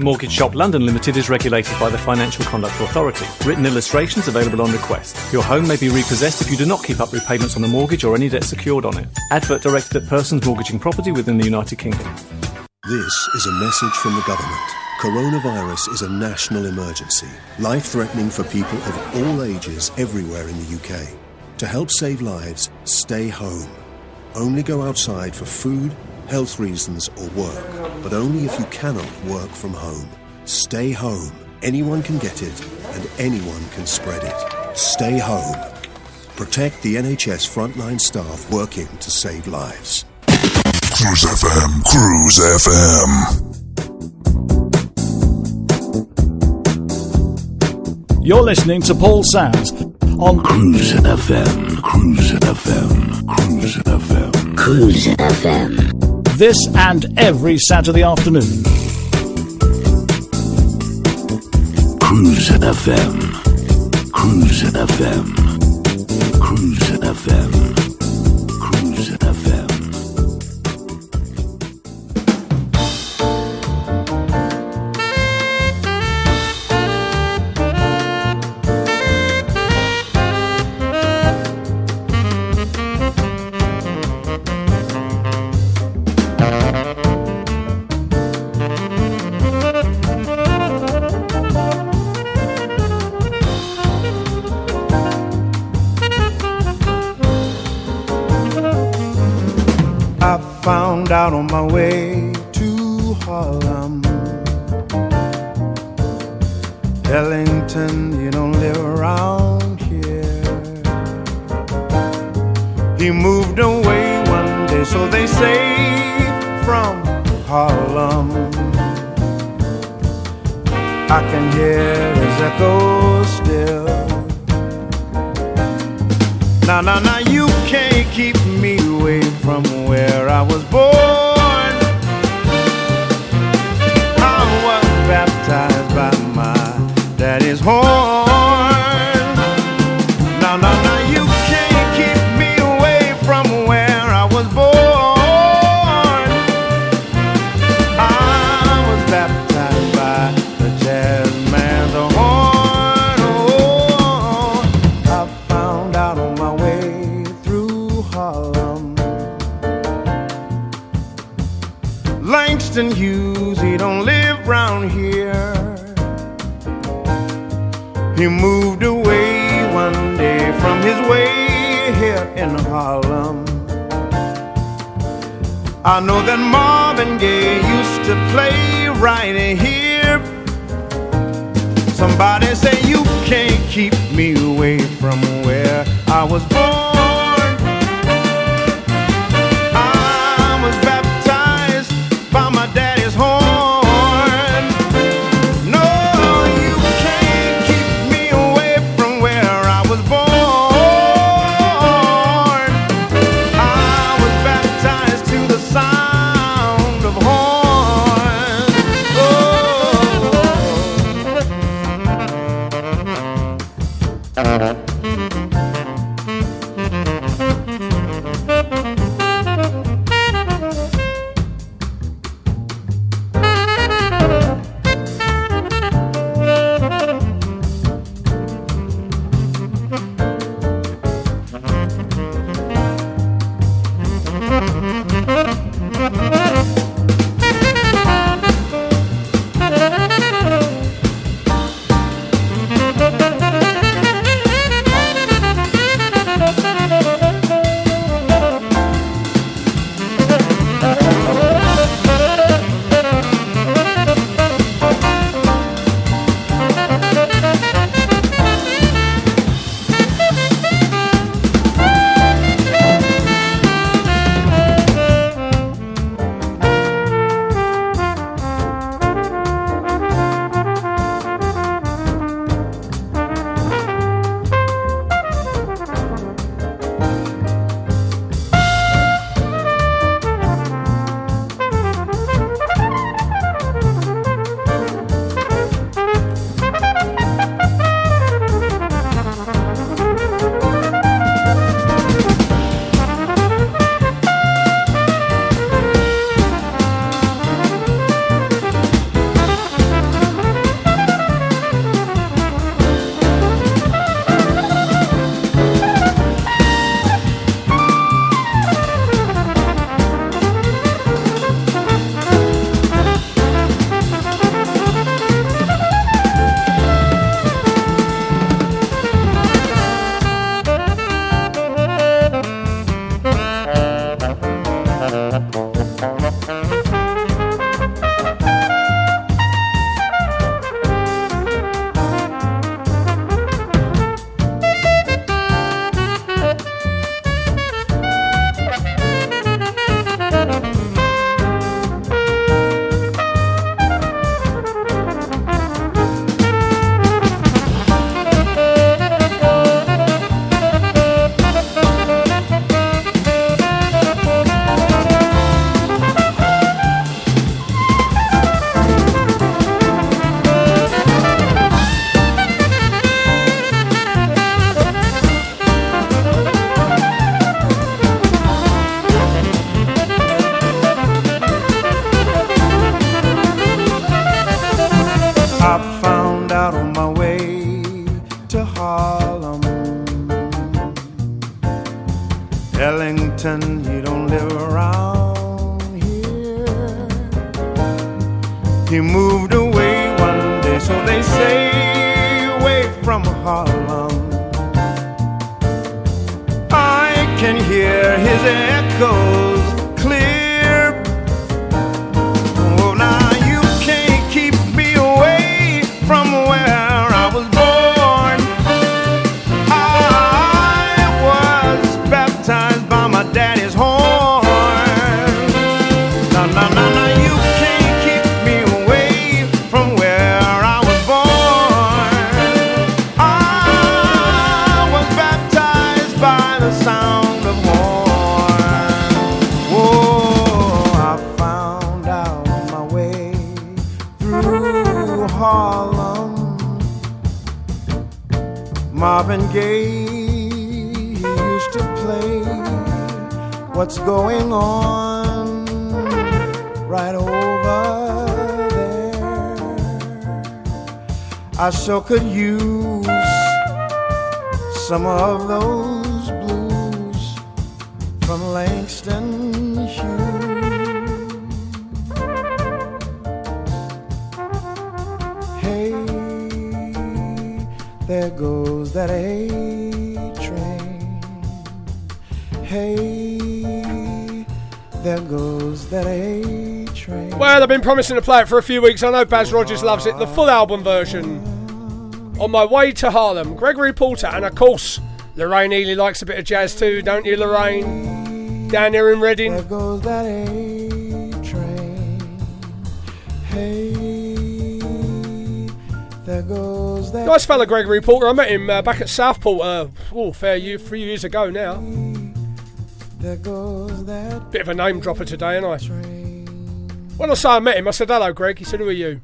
Mortgage Shop London Limited is regulated by the Financial Conduct Authority. Written illustrations available on request. Your home may be repossessed if you do not keep up repayments on the mortgage or any debt secured on it. Advert directed at persons mortgaging property within the United Kingdom. This is a message from the government. Coronavirus is a national emergency, life threatening for people of all ages everywhere in the UK. To help save lives, stay home. Only go outside for food, health reasons, or work, but only if you cannot work from home. Stay home. Anyone can get it, and anyone can spread it. Stay home. Protect the NHS frontline staff working to save lives. Cruise FM, Cruise FM. You're listening to Paul Sams on Cruise FM, Cruise FM, Cruise FM, Cruise FM. This and every Saturday afternoon. Cruise FM, Cruise FM, Cruise FM, promising to play it for a few weeks. I know Baz Rogers loves it. The full album version. On my way to Harlem, Gregory Porter, and of course, Lorraine Ely likes a bit of jazz too, don't you, Lorraine? Down here in Reading. There goes that A train. Hey, there goes that. Nice fella, Gregory Porter. I met him uh, back at Southport. Uh, oh, fair year, three years ago now. There goes that. Bit of a name dropper today, ain't I? When I say I met him, I said, hello, Greg. He said, who are you?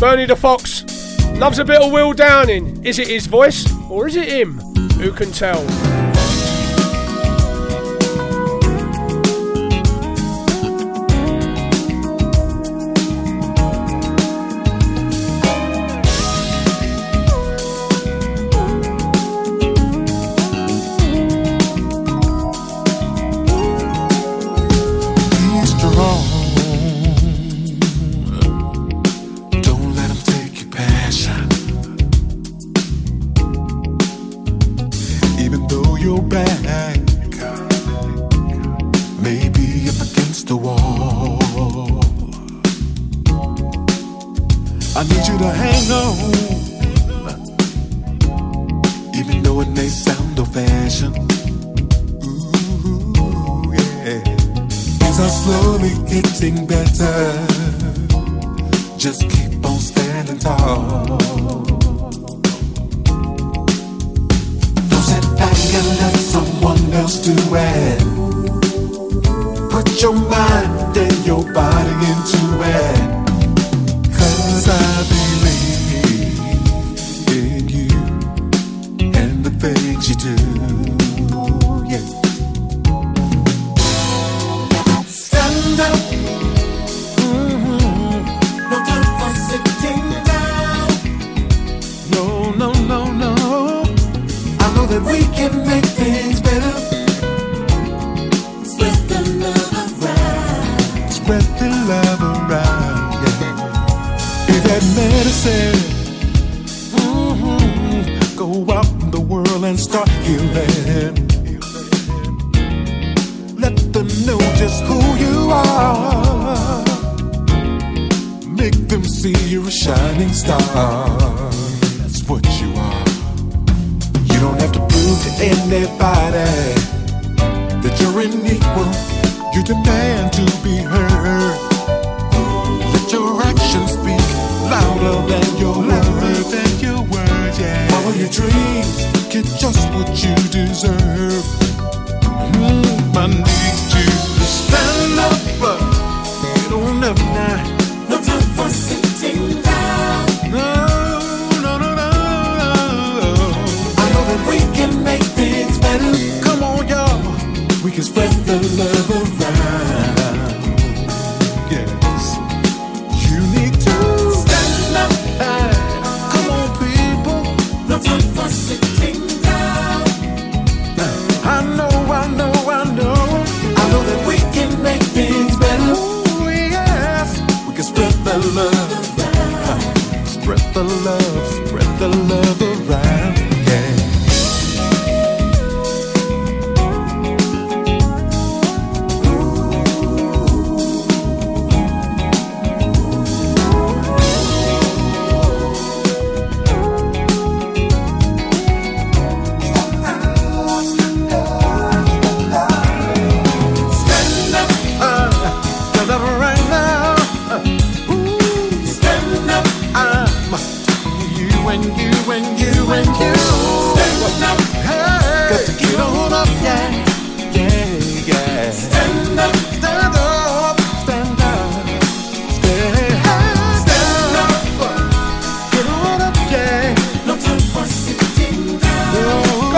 Bernie the Fox loves a bit of Will Downing. Is it his voice or is it him? Who can tell?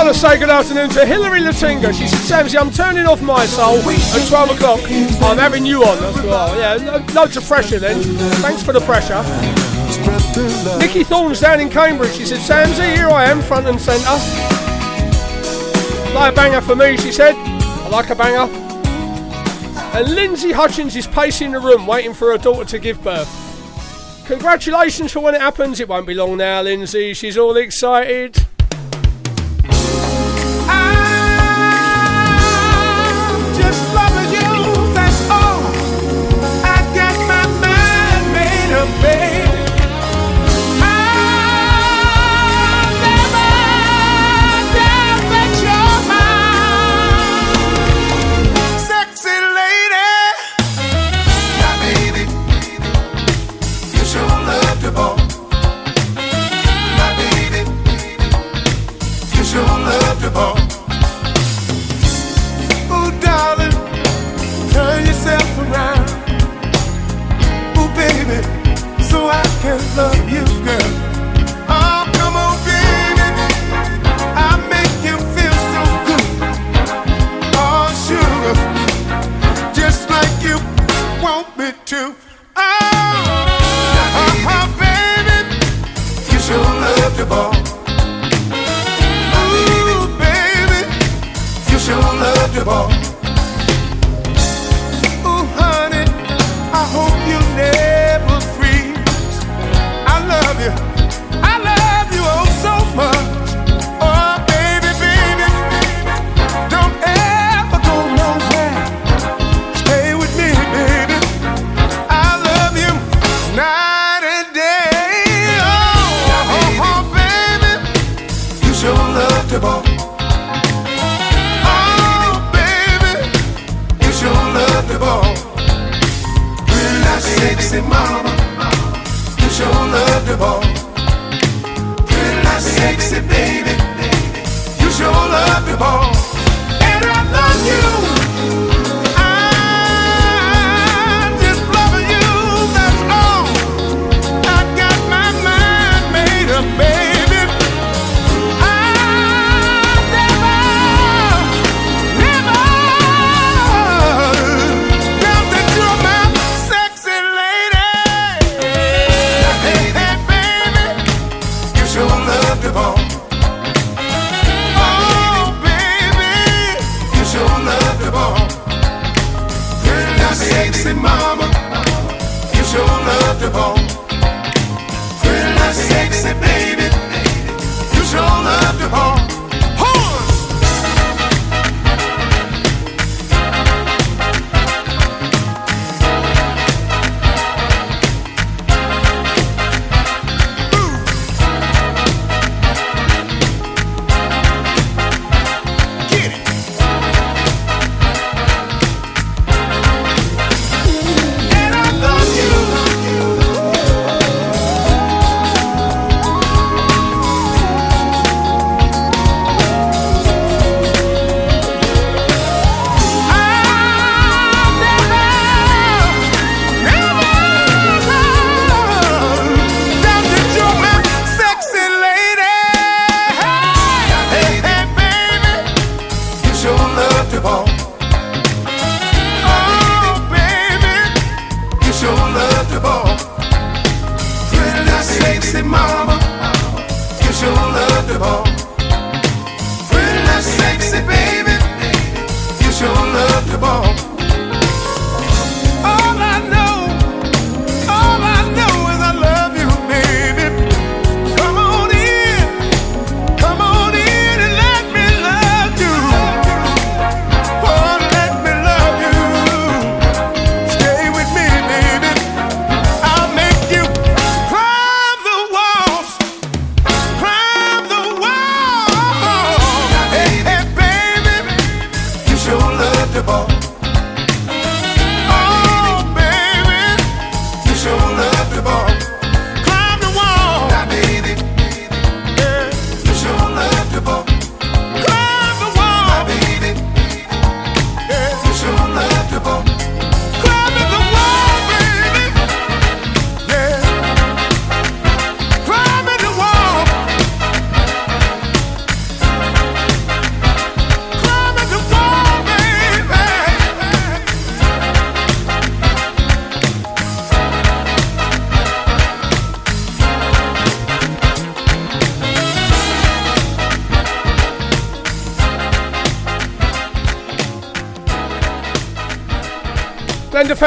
got to say good afternoon to Hilary Latinga. She said, Samsy, I'm turning off my soul at 12 o'clock. I'm having you on as well. Yeah, loads of pressure then. Thanks for the pressure. Nikki Thorne's down in Cambridge. She said, Samsy, here I am, front and centre. Like a banger for me, she said. I like a banger. And Lindsay Hutchins is pacing the room, waiting for her daughter to give birth. Congratulations for when it happens. It won't be long now, Lindsay. She's all excited.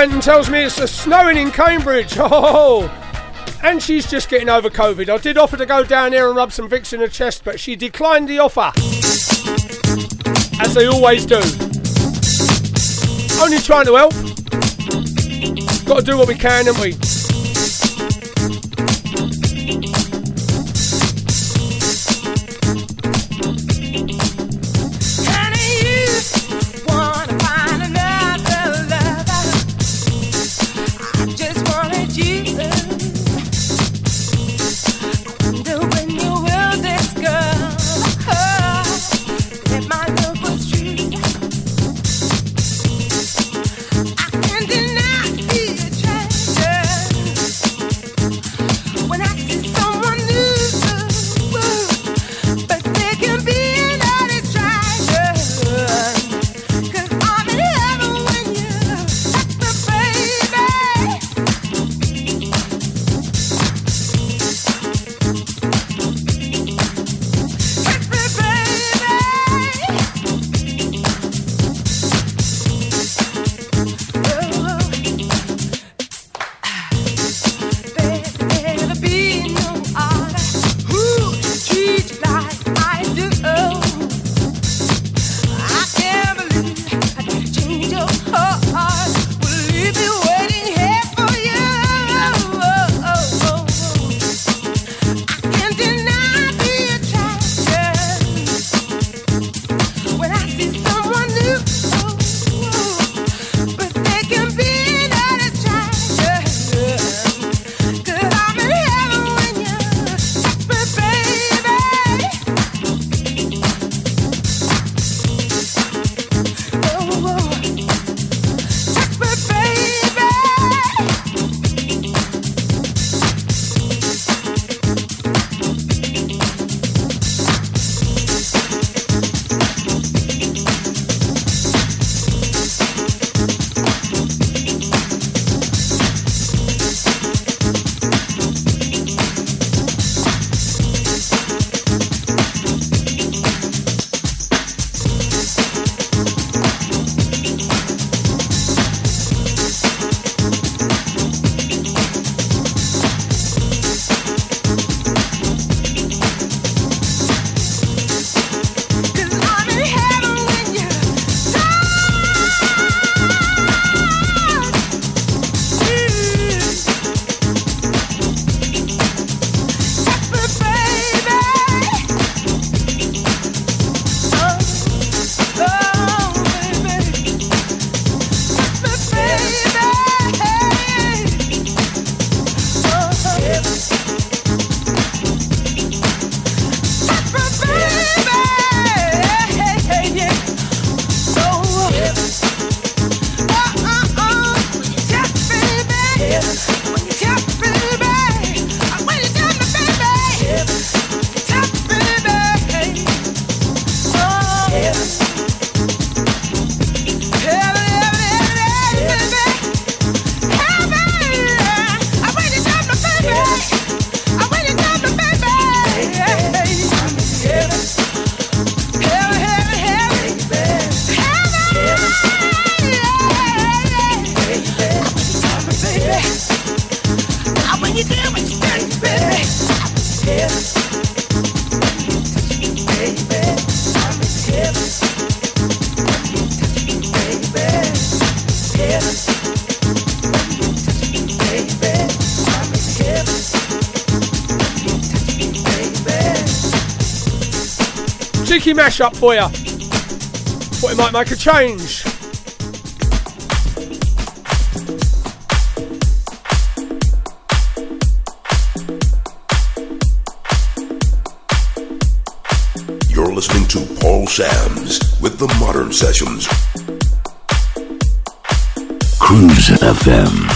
Linda tells me it's snowing in Cambridge. *laughs* Oh, and she's just getting over COVID. I did offer to go down there and rub some Vicks in her chest, but she declined the offer. As they always do. Only trying to help. Got to do what we can, haven't we? Cheeky mashup for you. Thought it might make a change. You're listening to Paul Sams with the Modern Sessions. Cruise FM.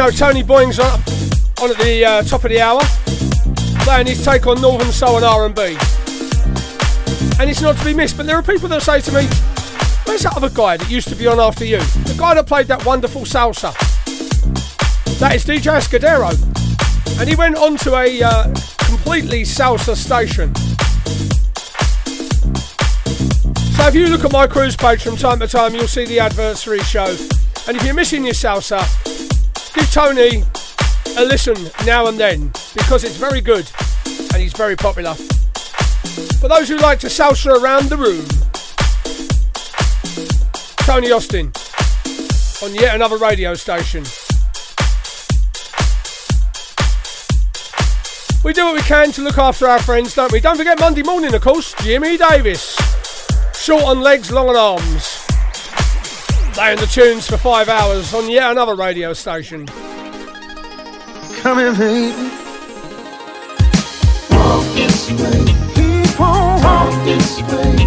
know Tony Boying's up on at the uh, top of the hour, playing his take on Northern Soul and R&B. And it's not to be missed, but there are people that say to me, where's that other guy that used to be on after you? The guy that played that wonderful salsa. That is DJ Escudero. And he went on to a uh, completely salsa station. So if you look at my cruise page from time to time, you'll see the adversary show. And if you're missing your salsa, Tony a listen now and then because it's very good and he's very popular. For those who like to salsa around the room, Tony Austin on yet another radio station. We do what we can to look after our friends, don't we? Don't forget Monday morning, of course, Jimmy Davis. Short on legs, long on arms. Playing the tunes for five hours on yet another radio station. Come here, baby. Walk this way. Keep on walk this way.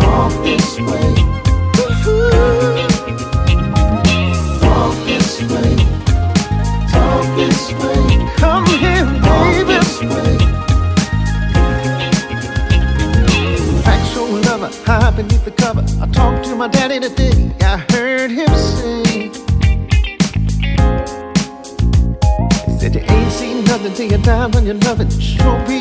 Walk this way. Beneath the cover. I talked to my daddy today. I heard him say. He said you ain't seen nothing till you die when on your loving. Sure be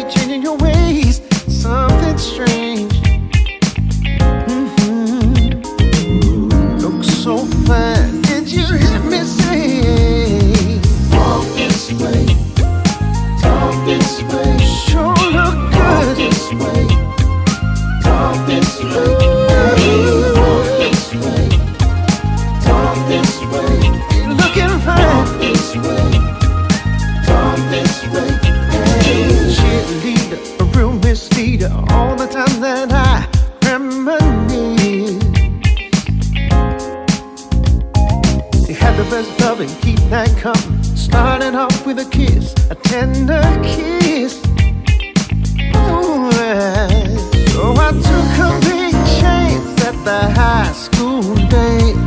had the best loving, keep that coming. Started off with a kiss, a tender kiss. Ooh, yeah. So I took a big chance at the high school days.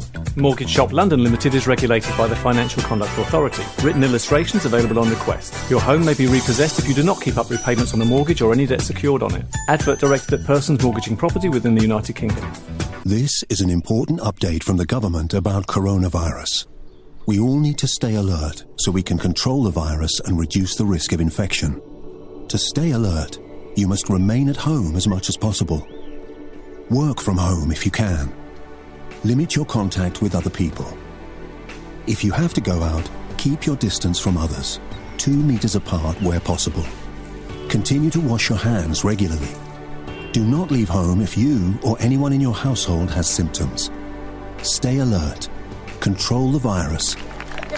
Mortgage Shop London Limited is regulated by the Financial Conduct Authority. Written illustrations available on request. Your home may be repossessed if you do not keep up repayments on the mortgage or any debt secured on it. Advert directed at persons mortgaging property within the United Kingdom. This is an important update from the government about coronavirus. We all need to stay alert so we can control the virus and reduce the risk of infection. To stay alert, you must remain at home as much as possible. Work from home if you can. Limit your contact with other people. If you have to go out, keep your distance from others, two meters apart where possible. Continue to wash your hands regularly. Do not leave home if you or anyone in your household has symptoms. Stay alert. Control the virus.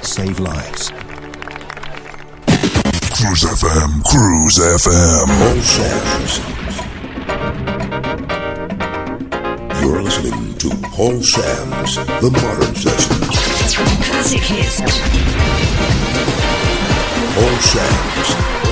Save lives. Cruise FM, Cruise FM. All songs. You're listening to Paul Sams The Modern Sessions. Classic hits. Paul Sams.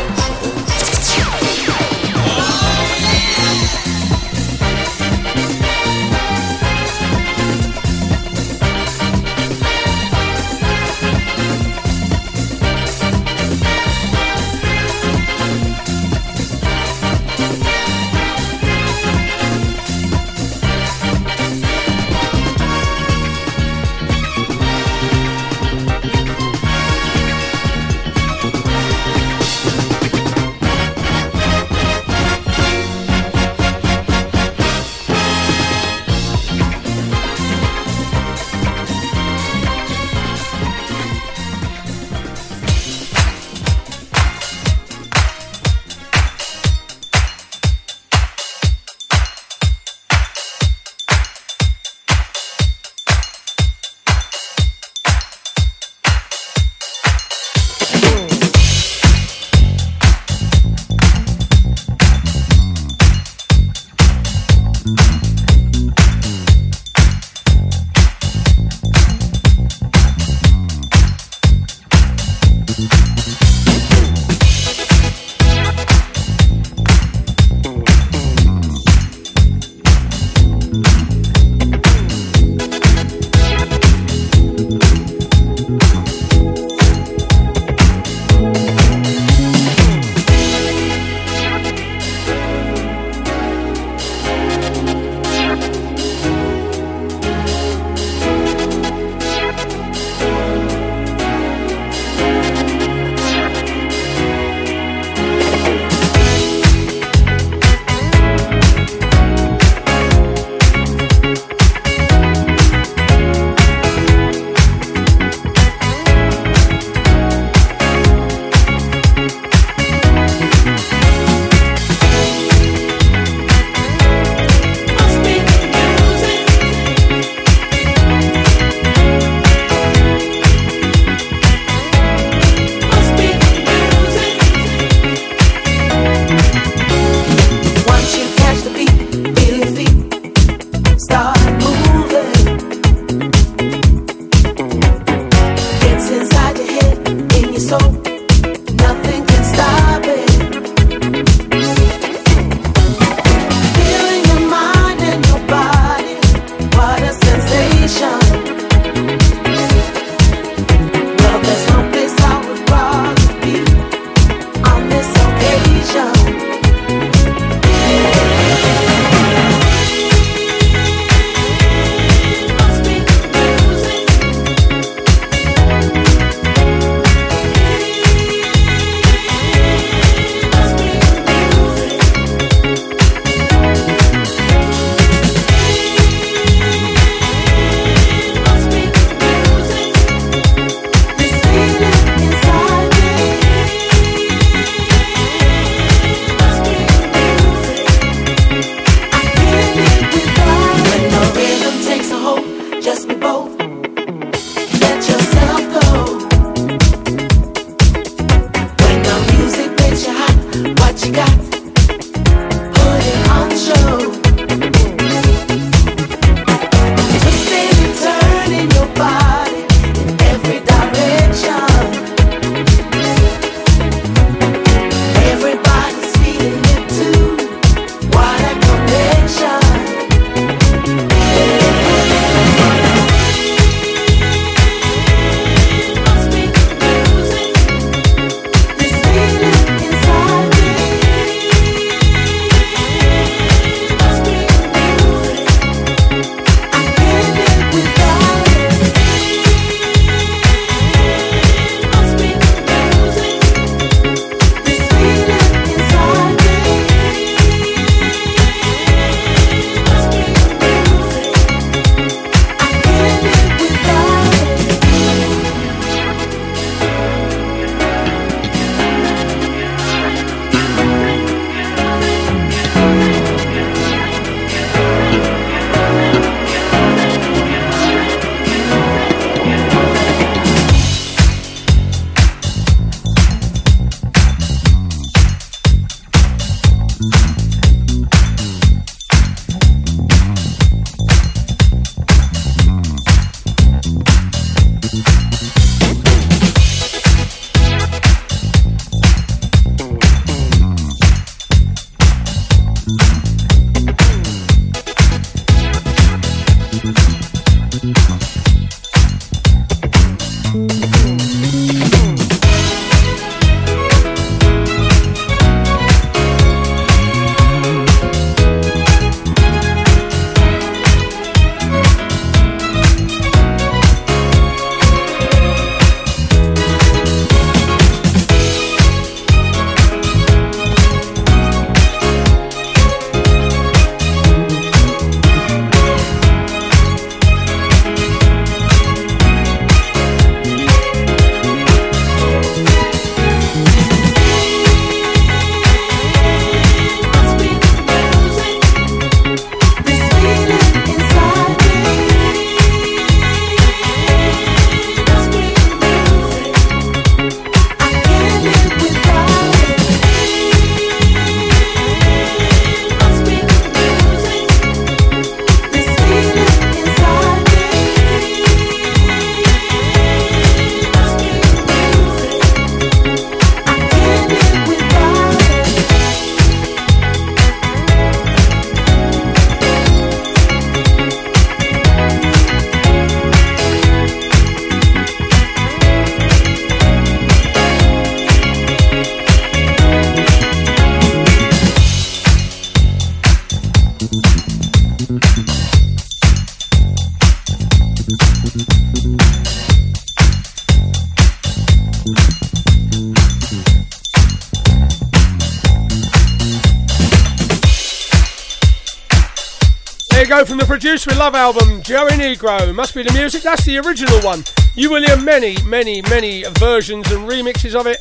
the Produce with Love album, Joey Negro. Must be the music, that's the original one. You will hear many, many, many versions and remixes of it.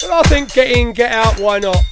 But I think Get In, Get Out, why not?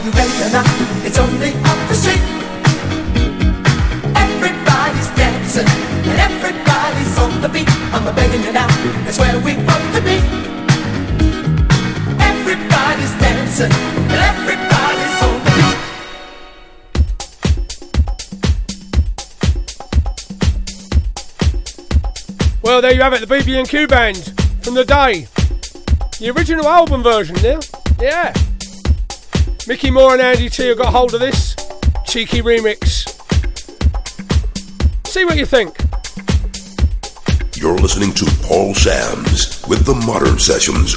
Are you ready or not? It's only up the street. Everybody's dancing and everybody's on the beat. I'm a begging you now. That's where we want to be. Everybody's dancing and everybody's on the. Well, there you have it, the BB&Q band from the day. The original album version, yeah? Yeah. Mickey Moore and Andy T have got hold of this cheeky remix. See what you think. You're listening to Paul Sams with the Modern Sessions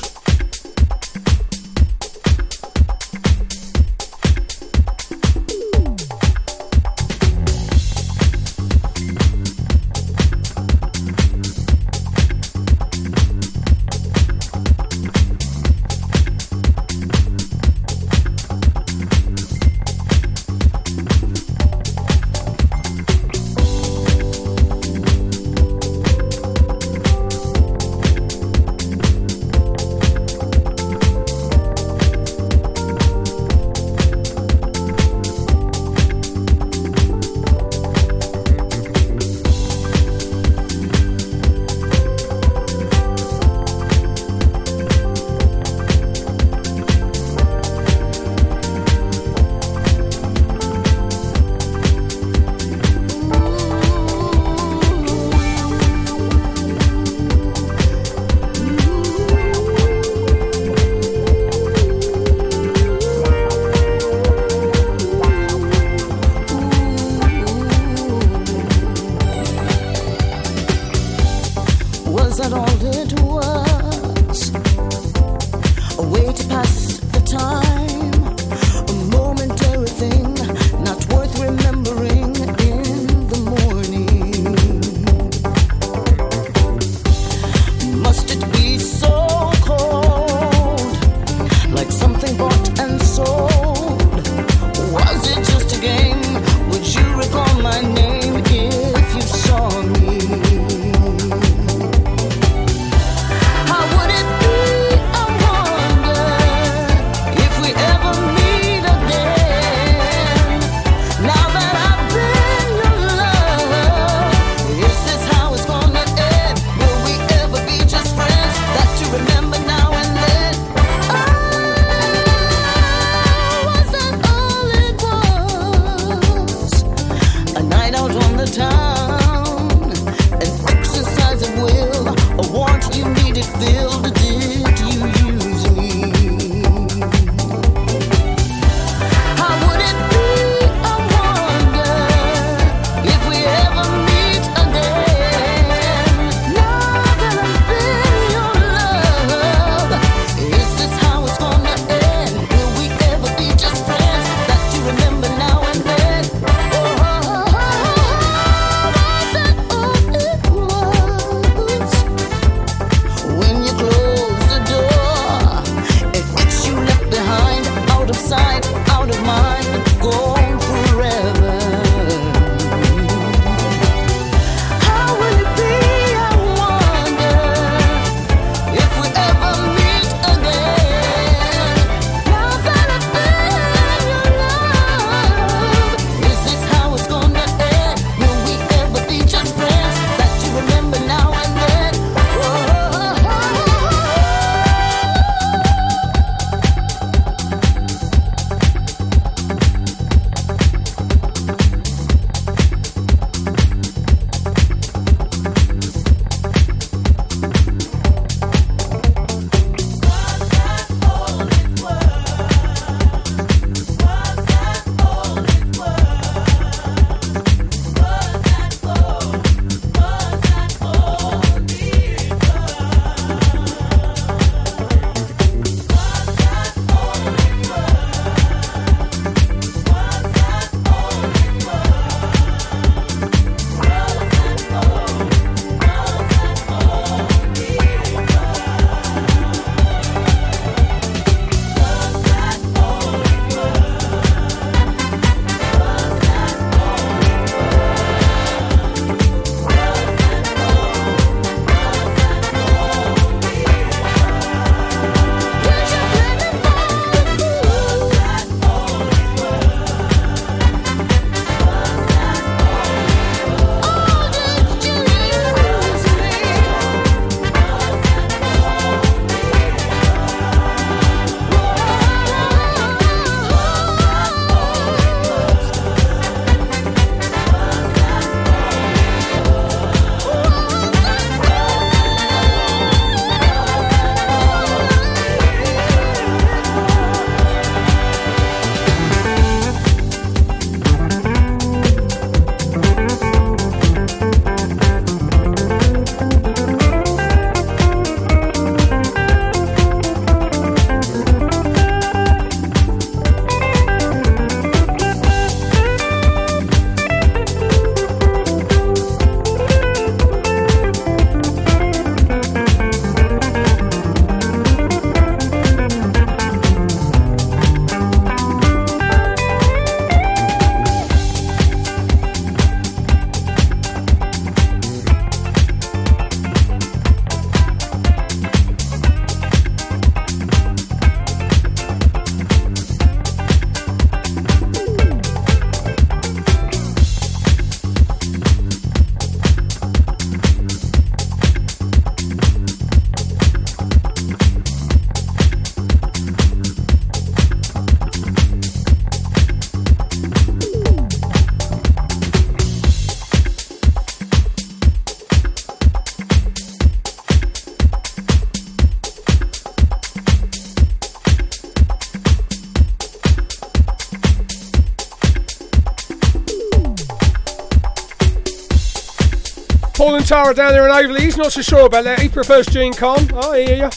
Tara down there in Averley, he's not so sure about that. He prefers Gene Khan. Oh, I hear ya.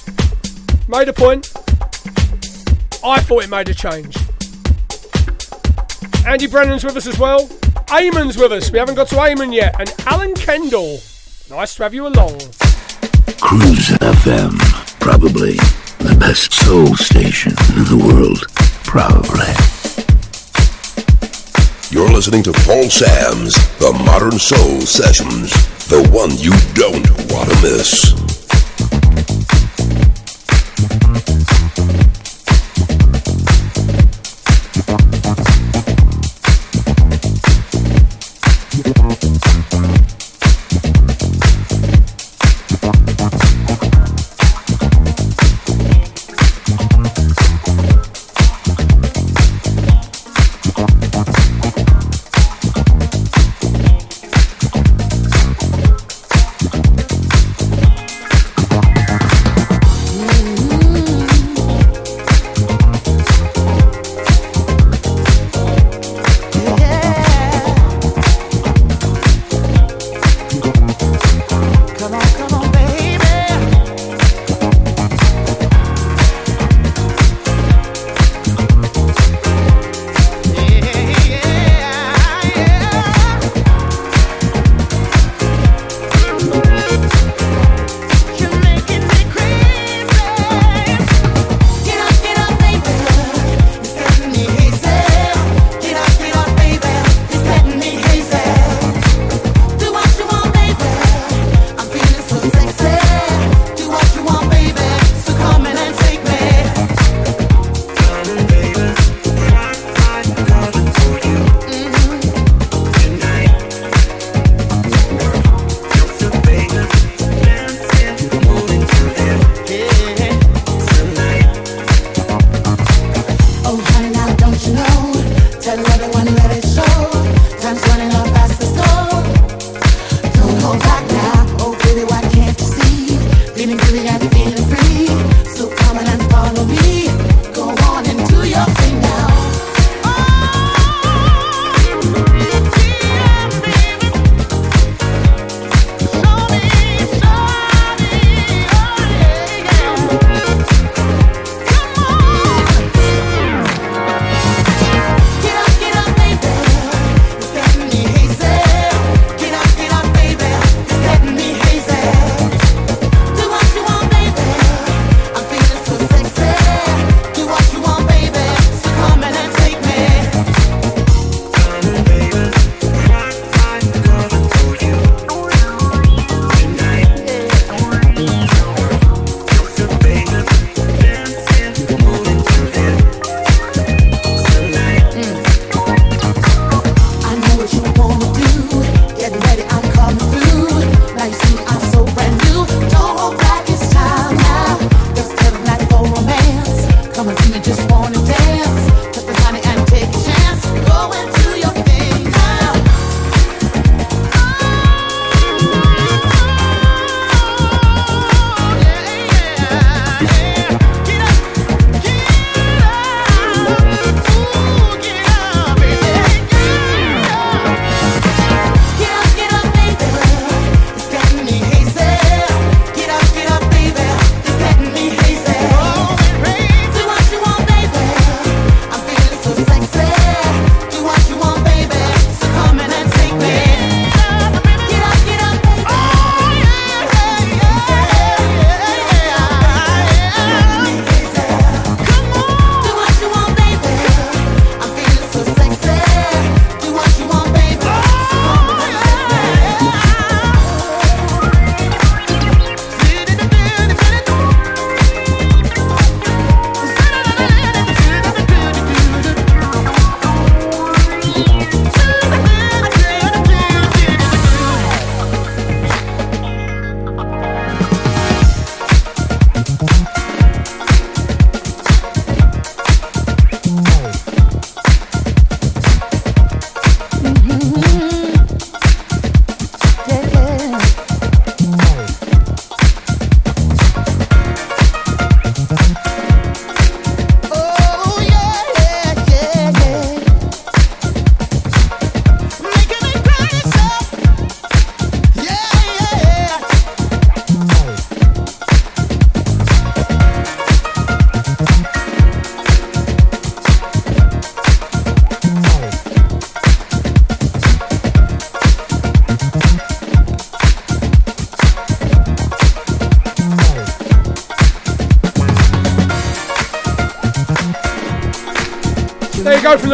Made a point. I thought it made a change. Andy Brennan's with us as well. Eamon's with us. We haven't got to Eamon yet. And Alan Kendall. Nice to have you along. Cruise FM. Probably the best soul station in the world. Probably. You're listening to Paul Sams The Modern Soul Sessions, the one you don't want to miss.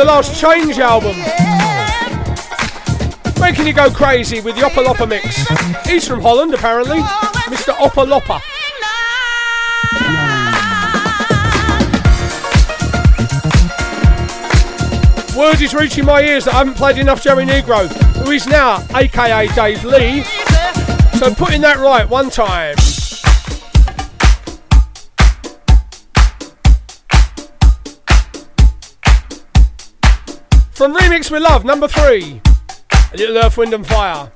The last Change album. Making you go crazy with the Opolopo mix. He's from Holland, apparently. Mr. Opolopo. Word is reaching my ears that I haven't played enough Joey Negro, who is now aka Dave Lee. So putting that right one time. From Remix with Love, number three. A little Earth, Wind and Fire.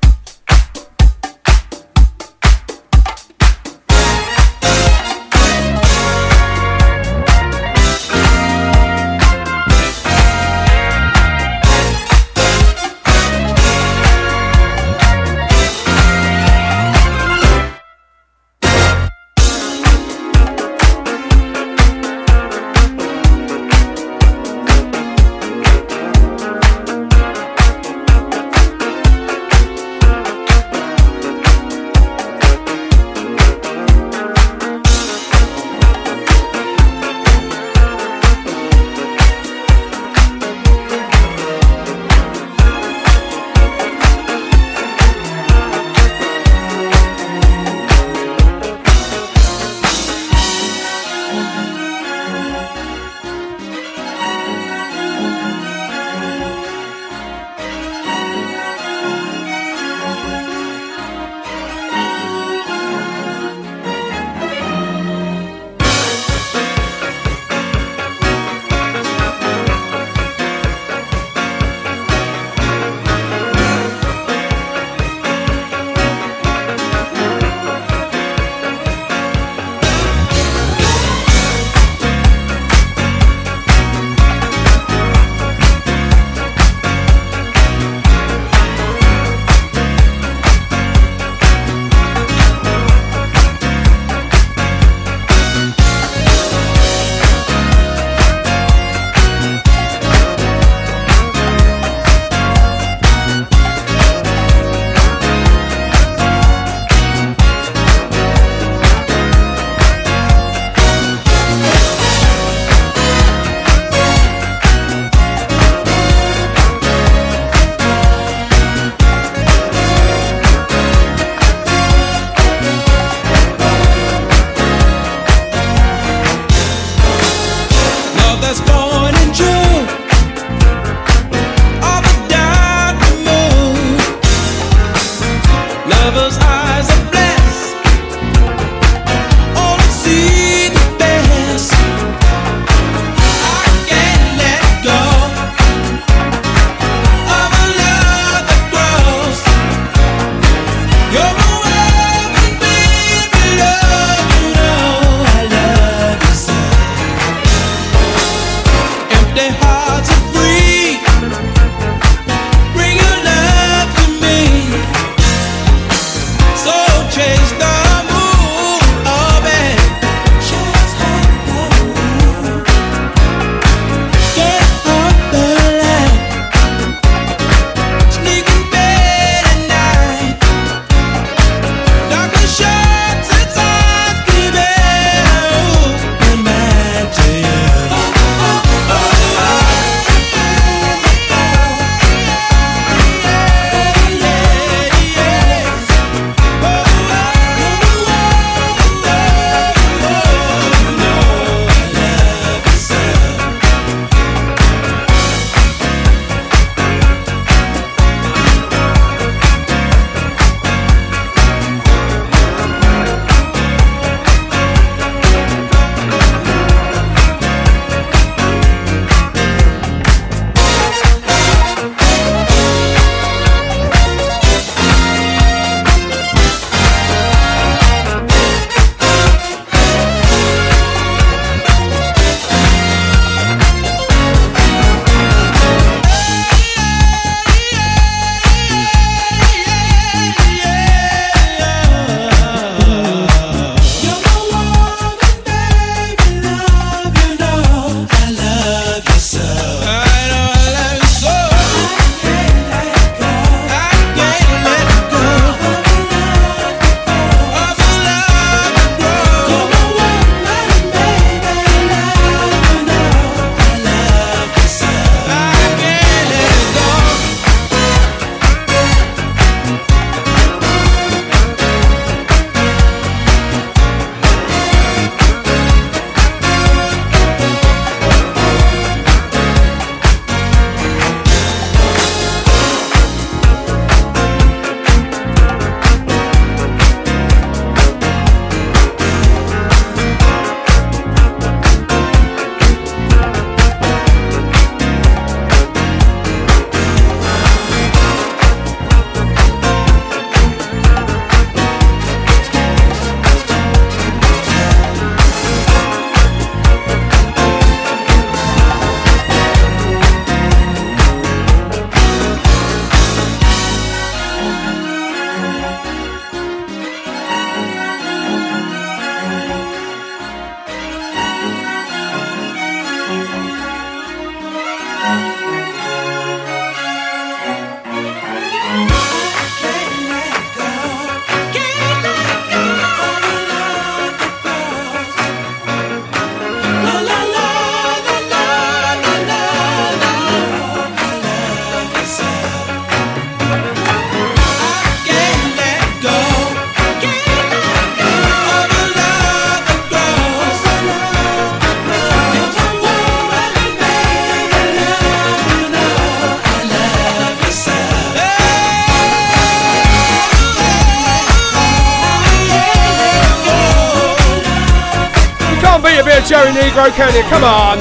Jerry can you? Come on.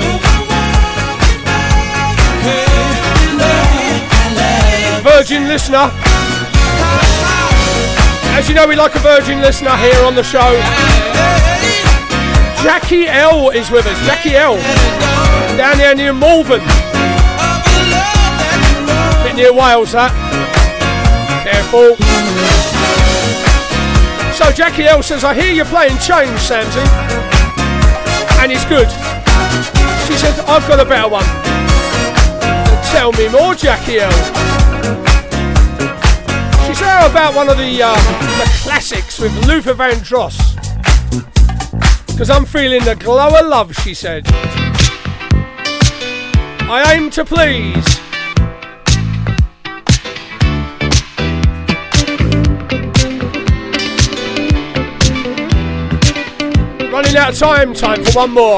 Virgin listener. As you know, we like a virgin listener here on the show. Jackie L is with us. Jackie L. Down there near Malvern. Bit near Wales, that. Careful. So Jackie L says, I hear you're playing Change, Samsy. And it's good. She says, I've got a better one. Tell me more, Jackie L. She said, how about one of the, uh, the classics with Luther Vandross? Because I'm feeling the glow of love, she said. I aim to please. Running out of time, time for one more.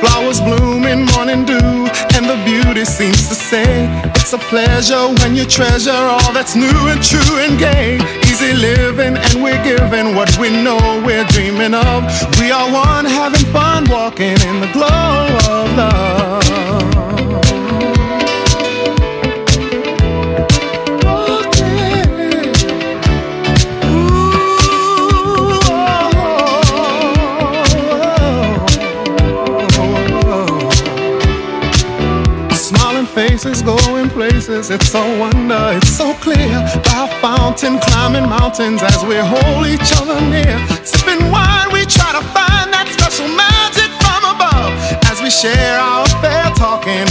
Flowers bloom morning dew, and the beauty seems to say it's a pleasure when you treasure all that's new and true and gay. What we know we're dreaming of. We are one, having fun, walking in the glow of love. Smiling faces going places, it's so wonder, it's so clear. A fountain, climbing mountains as we hold each other near. Sipping wine, we try to find that special magic from above as we share our affair, talking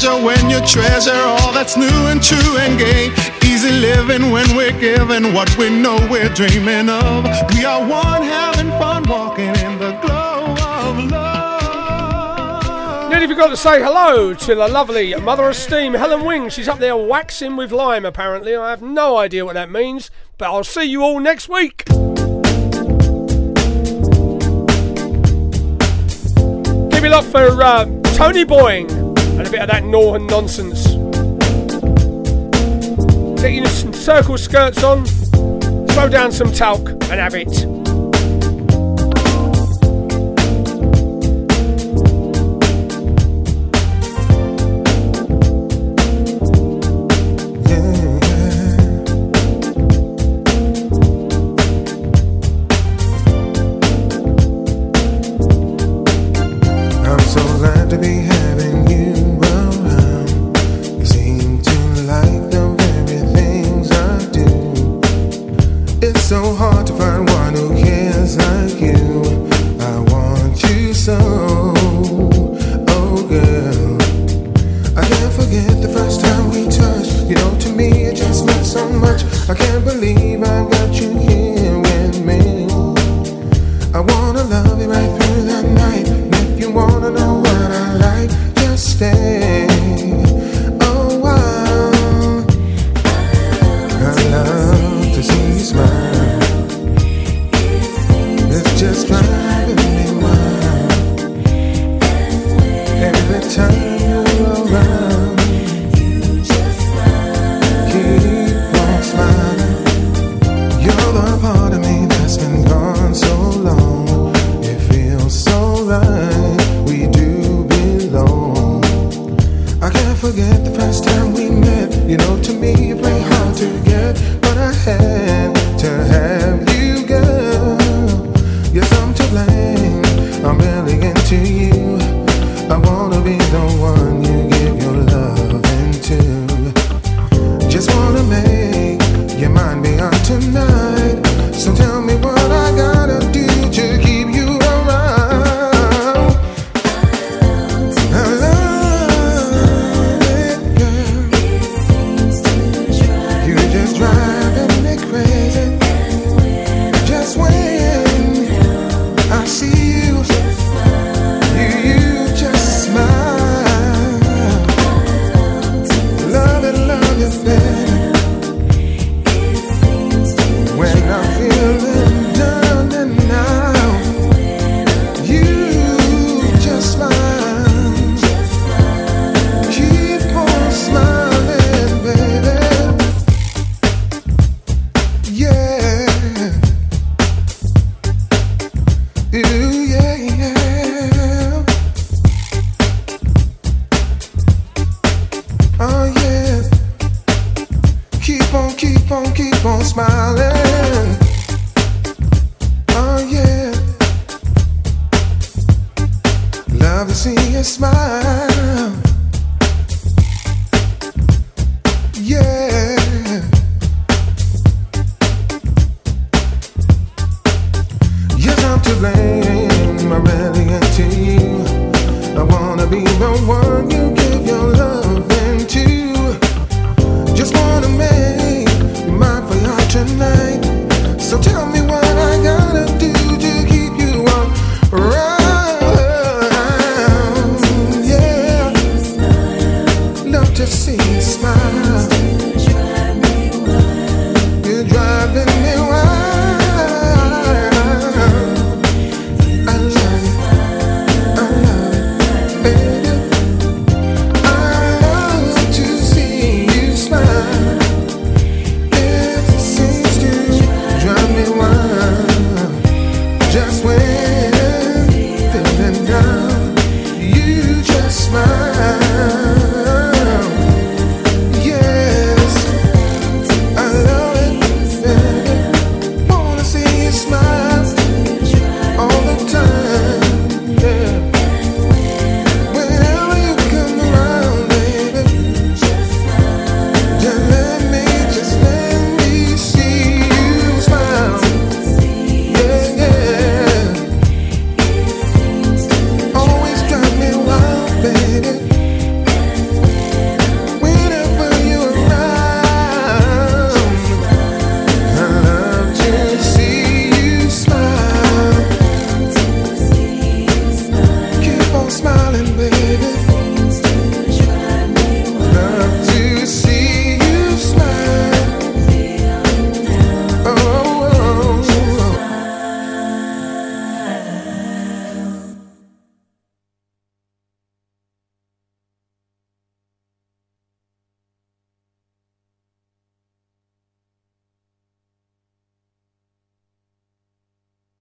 pleasure when you treasure all that's new and true and gay. Easy living when we're giving what we know we're dreaming of. We are one, having fun, walking in the glow of love. Nearly forgot to say hello to the lovely Mother of Steam, Helen Wing. She's up there waxing with lime, apparently. I have no idea what that means, but I'll see you all next week. Give it up for uh, Tony Boying and a bit of that Northern nonsense. Get you some circle skirts on, throw down some talc, and have it.